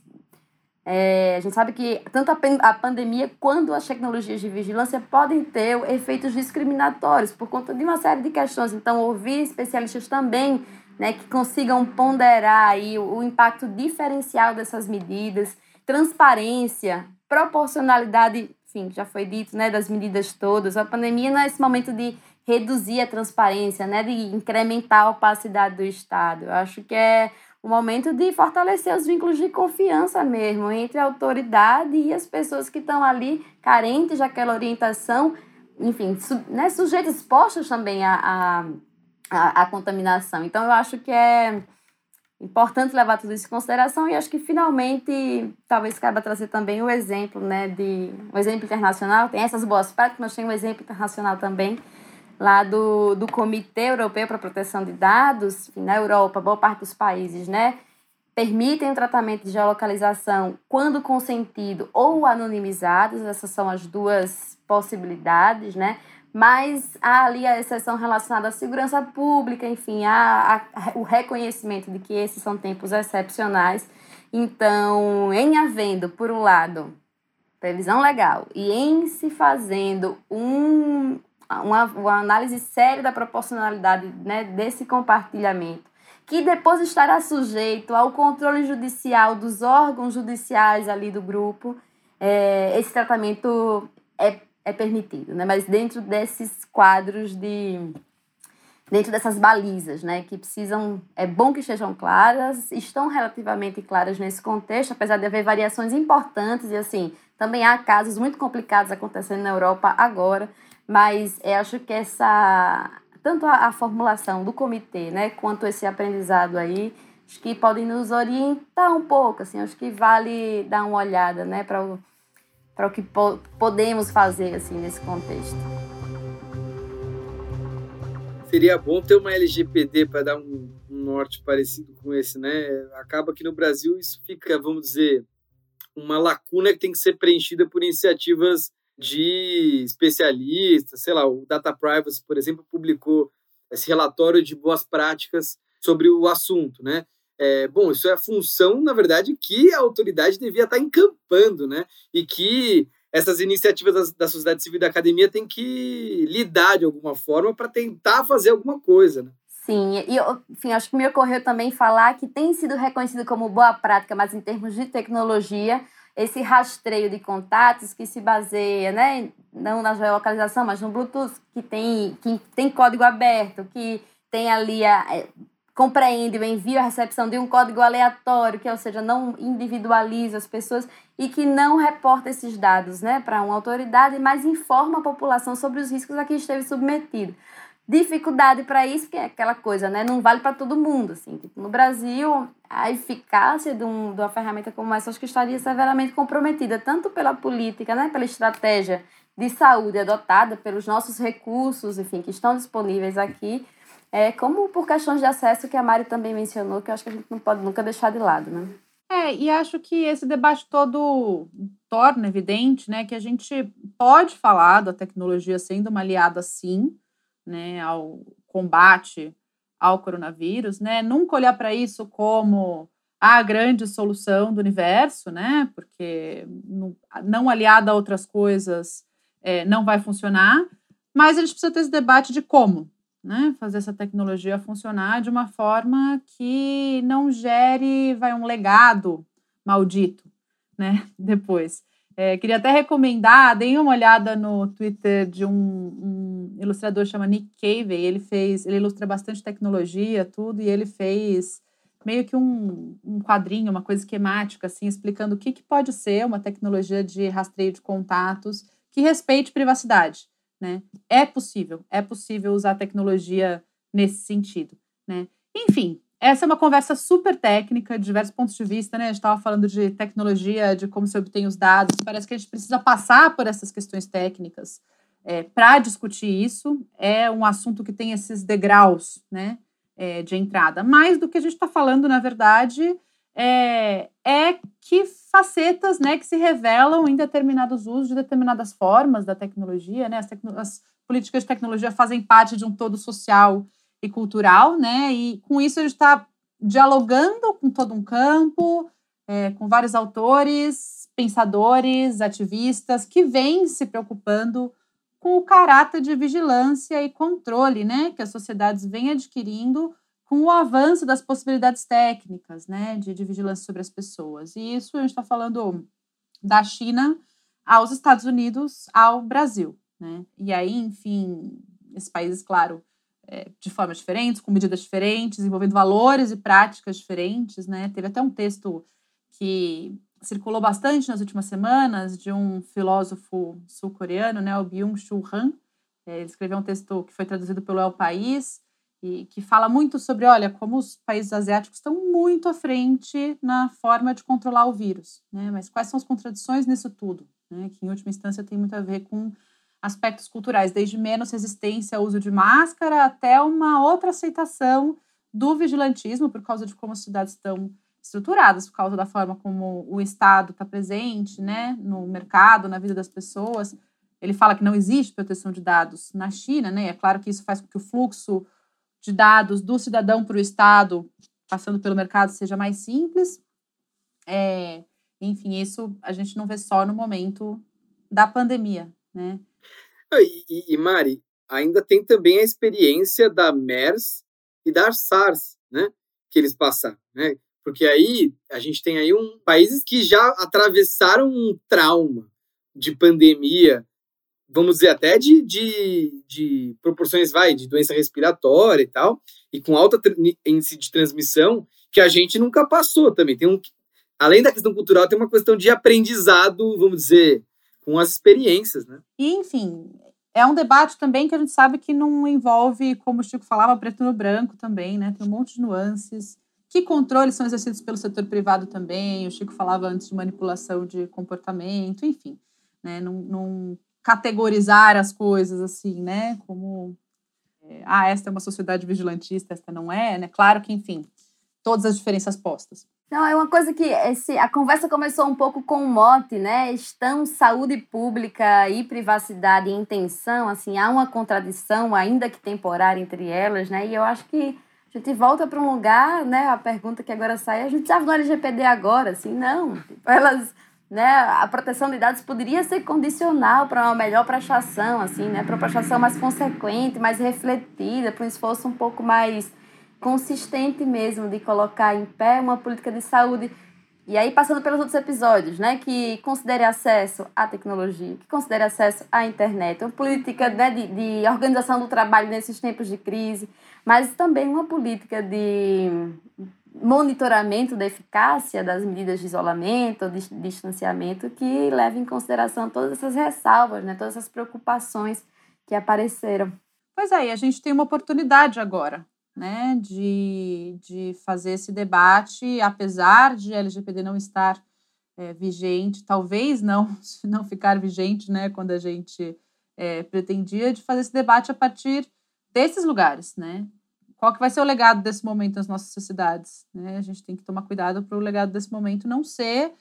É, a gente sabe que tanto a, a pandemia quanto as tecnologias de vigilância podem ter efeitos discriminatórios por conta de uma série de questões. Então, ouvir especialistas também né, que consigam ponderar aí o, o impacto diferencial dessas medidas, transparência, proporcionalidade, enfim, já foi dito, né, das medidas todas. A pandemia não é esse momento de reduzir a transparência, né, de incrementar a opacidade do Estado. Eu acho que é o momento de fortalecer os vínculos de confiança mesmo entre a autoridade e as pessoas que estão ali carentes daquela orientação, enfim, su, né, sujeitos expostos também à, à, à contaminação. Então, eu acho que é importante levar tudo isso em consideração e acho que finalmente talvez caiba trazer também o exemplo, né, de um exemplo internacional, tem essas boas práticas, mas tem um exemplo internacional também lá do, do Comitê Europeu para a Proteção de Dados, na Europa, boa parte dos países, né, permitem o tratamento de geolocalização quando consentido ou anonimizados, essas são as duas possibilidades, né, mas há ali a exceção relacionada à segurança pública, enfim, há, há o reconhecimento de que esses são tempos excepcionais. Então, em havendo, por um lado, previsão legal e em se fazendo um, uma, uma análise séria da proporcionalidade né, desse compartilhamento, que depois estará sujeito ao controle judicial dos órgãos judiciais ali do grupo, é, esse tratamento é é permitido, né? Mas dentro desses quadros de dentro dessas balizas, né, que precisam, é bom que estejam claras, estão relativamente claras nesse contexto, apesar de haver variações importantes e assim, também há casos muito complicados acontecendo na Europa agora, mas eu acho que essa tanto a, a formulação do comitê, né, quanto esse aprendizado aí, acho que podem nos orientar um pouco, assim, acho que vale dar uma olhada, né, para o para o que po podemos fazer assim nesse contexto. Seria bom ter uma LGPD para dar um, um, norte parecido com esse, né? Acaba que no Brasil isso fica, vamos dizer, uma lacuna que tem que ser preenchida por iniciativas de especialistas, sei lá, o Data Privacy, por exemplo, publicou esse relatório de boas práticas sobre o assunto, né? É, bom, isso é a função, na verdade, que a autoridade devia estar encampando, né? E que essas iniciativas da, da sociedade civil e da academia têm que lidar de alguma forma para tentar fazer alguma coisa, né? Sim, e enfim, acho que me ocorreu também falar que tem sido reconhecido como boa prática, mas em termos de tecnologia, esse rastreio de contatos que se baseia, né, não na geolocalização, mas no Bluetooth, que tem, que tem código aberto, que tem ali a, é, compreende o envio e a recepção de um código aleatório, que, ou seja, não individualiza as pessoas e que não reporta esses dados né, para uma autoridade, mas informa a população sobre os riscos a que esteve submetido. Dificuldade para isso, que é aquela coisa, né? Não vale para todo mundo. Assim. Tipo, no Brasil, a eficácia de, um, de uma ferramenta como essa acho que estaria severamente comprometida, tanto pela política, né, pela estratégia de saúde adotada, pelos nossos recursos, enfim, que estão disponíveis aqui, é, como por questões de acesso que a Mari também mencionou, que eu acho que a gente não pode nunca deixar de lado, né? É, e acho que esse debate todo torna evidente, né, que a gente pode falar da tecnologia sendo uma aliada, sim, né, ao combate ao coronavírus, né, nunca olhar para isso como a grande solução do universo, né, porque não, aliada a outras coisas é, não vai funcionar, mas a gente precisa ter esse debate de como, né, fazer essa tecnologia funcionar de uma forma que não gere vai um legado maldito, né, depois. É, queria até recomendar, deem uma olhada no Twitter de um, um ilustrador chamado Nick Cave. Ele fez, ele ilustra bastante tecnologia, tudo, e ele fez meio que um, um quadrinho, uma coisa esquemática, assim, explicando o que, que pode ser uma tecnologia de rastreio de contatos que respeite privacidade né? É possível, é possível usar tecnologia nesse sentido, né? Enfim, essa é uma conversa super técnica, de diversos pontos de vista, né? A gente estava falando de tecnologia, de como se obtém os dados. Parece que a gente precisa passar por essas questões técnicas é, para discutir isso. É um assunto que tem esses degraus, né? É, de entrada. Mais do que a gente está falando, na verdade, é, é que facetas né, que se revelam em determinados usos de determinadas formas da tecnologia. Né? As, as políticas de tecnologia fazem parte de um todo social e cultural, né? e com isso gente está dialogando com todo um campo, é, com vários autores, pensadores, ativistas que vêm se preocupando com o caráter de vigilância e controle né, que as sociedades vêm adquirindo com o avanço das possibilidades técnicas, né, de, de vigilância sobre as pessoas. E isso a gente está falando da China aos Estados Unidos, ao Brasil, né? E aí, enfim, esses países, claro, de formas diferentes, com medidas diferentes, envolvendo valores e práticas diferentes, né? Teve até um texto que circulou bastante nas últimas semanas de um filósofo sul-coreano, né, o Byung-Chul Han. É, ele escreveu um texto que foi traduzido pelo El País, e que fala muito sobre, olha, como os países asiáticos estão muito à frente na forma de controlar o vírus, né? Mas quais são as contradições nisso tudo, né? Que em última instância tem muito a ver com aspectos culturais, desde menos resistência ao uso de máscara até uma outra aceitação do vigilantismo por causa de como as cidades estão estruturadas, por causa da forma como o Estado está presente, né, no mercado, na vida das pessoas. Ele fala que não existe proteção de dados na China, né? É claro que isso faz com que o fluxo de dados do cidadão para o Estado, passando pelo mercado, seja mais simples. É, enfim, isso a gente não vê só no momento da pandemia, né? Ah, e, e, e Mari, ainda tem também a experiência da MERS e da SARS, né? Que eles passaram, né? Porque aí a gente tem aí um países que já atravessaram um trauma de pandemia vamos dizer, até de, de, de proporções, vai, de doença respiratória e tal, e com alta índice de transmissão, que a gente nunca passou também. Tem um, além da questão cultural, tem uma questão de aprendizado, vamos dizer, com as experiências, né? E, enfim, é um debate também que a gente sabe que não envolve, como o Chico falava, preto no branco também, né? Tem um monte de nuances. Que controles são exercidos pelo setor privado também? O Chico falava antes de manipulação de comportamento, enfim. Né? Não, não categorizar as coisas assim, né? Como é, ah, esta é uma sociedade vigilantista, esta não é, né? Claro que, enfim, todas as diferenças postas. Não, é uma coisa que esse, a conversa começou um pouco com o mote, né? Estão saúde pública e privacidade em tensão, assim, há uma contradição, ainda que temporária, entre elas, né? E eu acho que a gente volta para um lugar, né? A pergunta que agora sai, a gente estava no LGPD agora, assim, não. Tipo, elas né, a proteção de dados poderia ser condicional para uma melhor prestação, assim, né, para uma prestação mais consequente, mais refletida, para um esforço um pouco mais consistente mesmo de colocar em pé uma política de saúde E aí, passando pelos outros episódios, né, que considere acesso à tecnologia, que considere acesso à internet, uma política né, de, de organização do trabalho nesses tempos de crise, mas também uma política de monitoramento da eficácia das medidas de isolamento, de distanciamento, que leve em consideração todas essas ressalvas, né, todas essas preocupações que apareceram. Pois é, e a gente tem uma oportunidade agora, né, de, de fazer esse debate, apesar de LGPD não estar é, vigente, talvez não, não ficar vigente, né, quando a gente é, pretendia, de fazer esse debate a partir desses lugares, né, qual que vai ser o legado desse momento nas nossas sociedades? Né? A gente tem que tomar cuidado para o legado desse momento não ser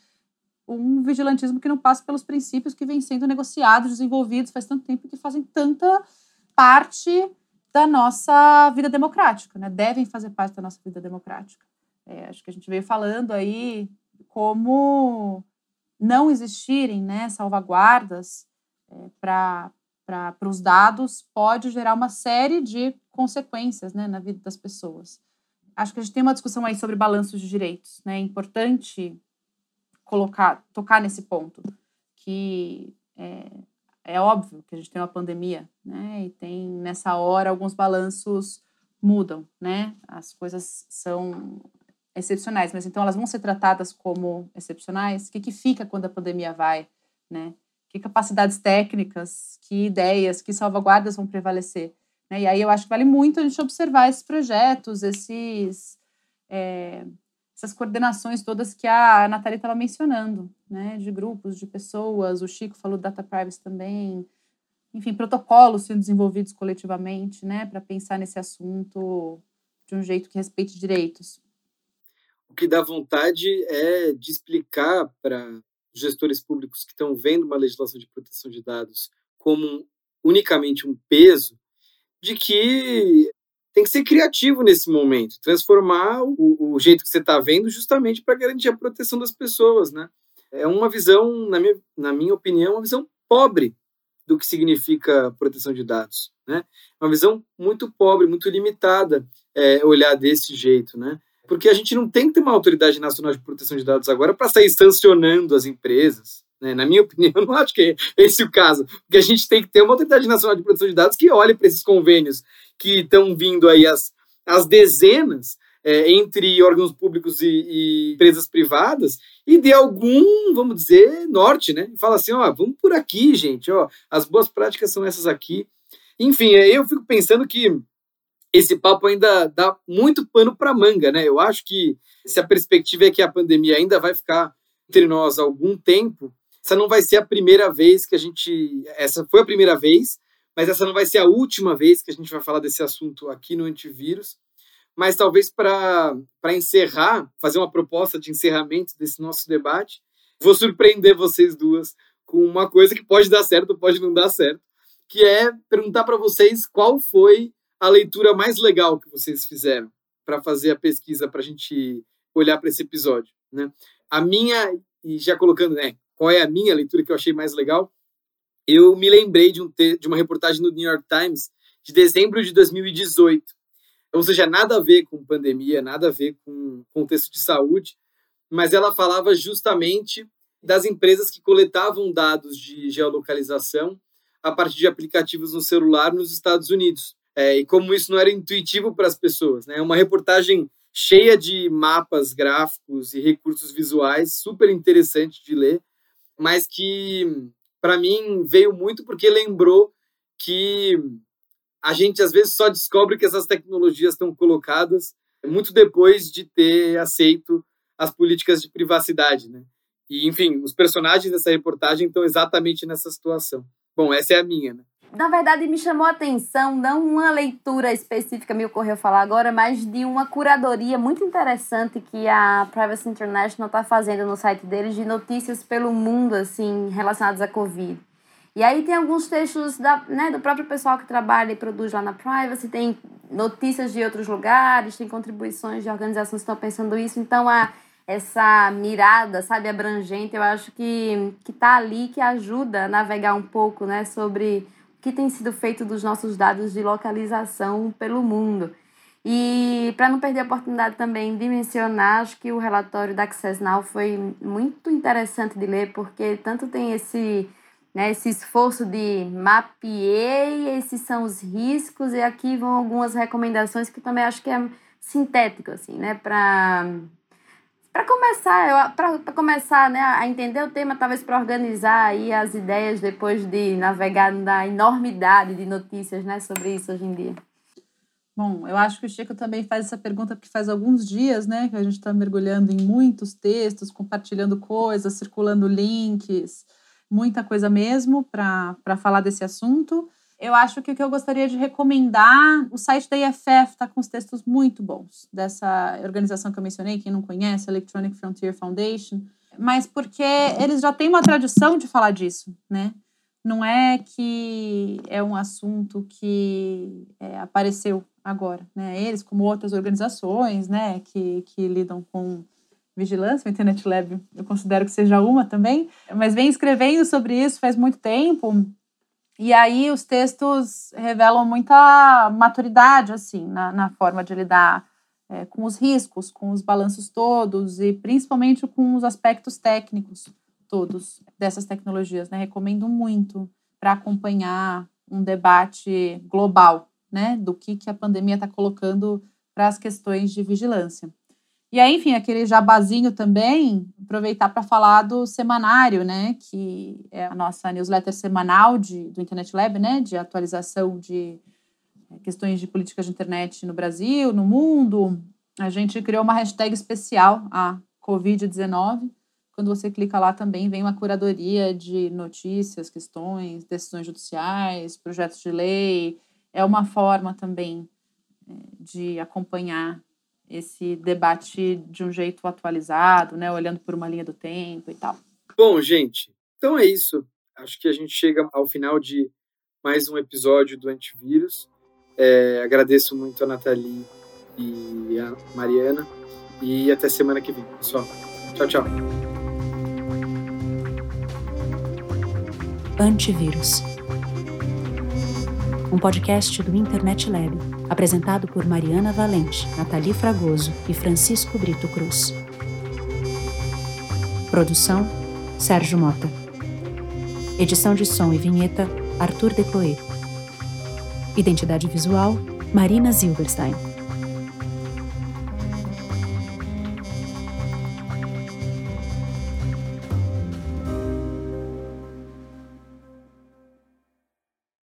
um vigilantismo que não passa pelos princípios que vêm sendo negociados, desenvolvidos faz tanto tempo que fazem tanta parte da nossa vida democrática, né? Devem fazer parte da nossa vida democrática. É, acho que a gente veio falando aí como não existirem né, salvaguardas é, para os dados pode gerar uma série de consequências né, na vida das pessoas. Acho que a gente tem uma discussão aí sobre balanços de direitos. Né? É importante colocar, tocar nesse ponto, que é, é óbvio que a gente tem uma pandemia, né? E tem nessa hora alguns balanços mudam, né? As coisas são excepcionais, mas então elas vão ser tratadas como excepcionais. O que, que fica quando a pandemia vai, né? Que capacidades técnicas, que ideias, que salvaguardas vão prevalecer? Né? E aí eu acho que vale muito a gente observar esses projetos, esses, é, essas coordenações todas que a Natália estava mencionando, né? de grupos, de pessoas, o Chico falou data privacy também, enfim, protocolos sendo desenvolvidos coletivamente né? para pensar nesse assunto de um jeito que respeite direitos. O que dá vontade é de explicar para gestores públicos que estão vendo uma legislação de proteção de dados como unicamente um peso, de que tem que ser criativo nesse momento, transformar o, o jeito que você está vendo justamente para garantir a proteção das pessoas, né? É uma visão, na minha, na minha opinião, uma visão pobre do que significa proteção de dados, né? Uma visão muito pobre, muito limitada é, olhar desse jeito, né? Porque a gente não tem que ter uma autoridade nacional de proteção de dados agora para sair sancionando as empresas, né? Na minha opinião, eu não acho que é esse o caso, porque a gente tem que ter uma autoridade nacional de proteção de dados que olhe para esses convênios que estão vindo aí as, as dezenas é, entre órgãos públicos e, e, empresas privadas e dê algum, vamos dizer, norte, né? Fala assim, ó, vamos por aqui, gente, ó, as boas práticas são essas aqui. Enfim, eu fico pensando que esse papo ainda dá muito pano para manga, né? Eu acho que se a perspectiva é que a pandemia ainda vai ficar entre nós algum tempo, essa não vai ser a primeira vez que a gente. Essa foi a primeira vez, mas essa não vai ser a última vez que a gente vai falar desse assunto aqui no Antivírus. Mas talvez para encerrar, fazer uma proposta de encerramento desse nosso debate, vou surpreender vocês duas com uma coisa que pode dar certo pode não dar certo, que é perguntar para vocês qual foi a leitura mais legal que vocês fizeram para fazer a pesquisa para a gente olhar para esse episódio, né? A minha e já colocando, né, qual é a minha leitura que eu achei mais legal, eu me lembrei de, um de uma reportagem no New York Times de dezembro de 2018. Ou seja, nada a ver com pandemia, nada a ver com contexto de saúde, mas ela falava justamente das empresas que coletavam dados de geolocalização a partir de aplicativos no celular nos Estados Unidos. É, e como isso não era intuitivo para as pessoas. Né? Uma reportagem cheia de mapas gráficos e recursos visuais, super interessante de ler mas que para mim veio muito porque lembrou que a gente às vezes só descobre que essas tecnologias estão colocadas muito depois de ter aceito as políticas de privacidade, né? E enfim, os personagens dessa reportagem estão exatamente nessa situação. Bom, essa é a minha, né? Na verdade, me chamou a atenção, não uma leitura específica, me ocorreu falar agora, mas de uma curadoria muito interessante que a Privacy International está fazendo no site deles de notícias pelo mundo, assim, relacionadas à Covid. E aí tem alguns textos da, né, do próprio pessoal que trabalha e produz lá na Privacy, tem notícias de outros lugares, tem contribuições de organizações que estão pensando isso. Então, a, essa mirada, sabe, abrangente, eu acho que, que tá ali, que ajuda a navegar um pouco, né, sobre que tem sido feito dos nossos dados de localização pelo mundo. E para não perder a oportunidade também de mencionar, acho que o relatório da Access Now foi muito interessante de ler, porque tanto tem esse, né, esse esforço de mapeei, esses são os riscos, e aqui vão algumas recomendações que também acho que é sintético, assim, né, para para começar, para começar né, a entender o tema, talvez para organizar aí as ideias depois de navegar na enormidade de notícias né, sobre isso hoje em dia. Bom, eu acho que o Chico também faz essa pergunta porque faz alguns dias, né, que a gente está mergulhando em muitos textos, compartilhando coisas, circulando links, muita coisa mesmo para falar desse assunto. Eu acho que o que eu gostaria de recomendar, o site da IFF está com os textos muito bons, dessa organização que eu mencionei, quem não conhece, Electronic Frontier Foundation, mas porque eles já têm uma tradição de falar disso, né? Não é que é um assunto que é, apareceu agora, né? Eles, como outras organizações, né, que, que lidam com vigilância, o Internet Lab eu considero que seja uma também, mas vem escrevendo sobre isso faz muito tempo, e aí os textos revelam muita maturidade, assim, na, na forma de lidar é, com os riscos, com os balanços todos e principalmente com os aspectos técnicos todos dessas tecnologias, né? Recomendo muito para acompanhar um debate global né, do que, que a pandemia está colocando para as questões de vigilância. E aí, enfim, aquele jabazinho também, aproveitar para falar do semanário, né, que é a nossa newsletter semanal de, do Internet Lab, né, de atualização de é, questões de políticas de internet no Brasil, no mundo. A gente criou uma hashtag especial, a Covid-19. Quando você clica lá também vem uma curadoria de notícias, questões, decisões judiciais, projetos de lei, é uma forma também é, de acompanhar esse debate de um jeito atualizado, né, olhando por uma linha do tempo e tal. Bom, gente, então é isso. Acho que a gente chega ao final de mais um episódio do Antivírus. É, agradeço muito a Nathalie e a Mariana. E até semana que vem, pessoal. Tchau, tchau. Antivírus um podcast do Internet Lab, apresentado por Mariana Valente, Nathalie Fragoso e Francisco Brito Cruz. Produção: Sérgio Mota. Edição de som e vinheta: Arthur Decloé. Identidade visual: Marina Zilberstein.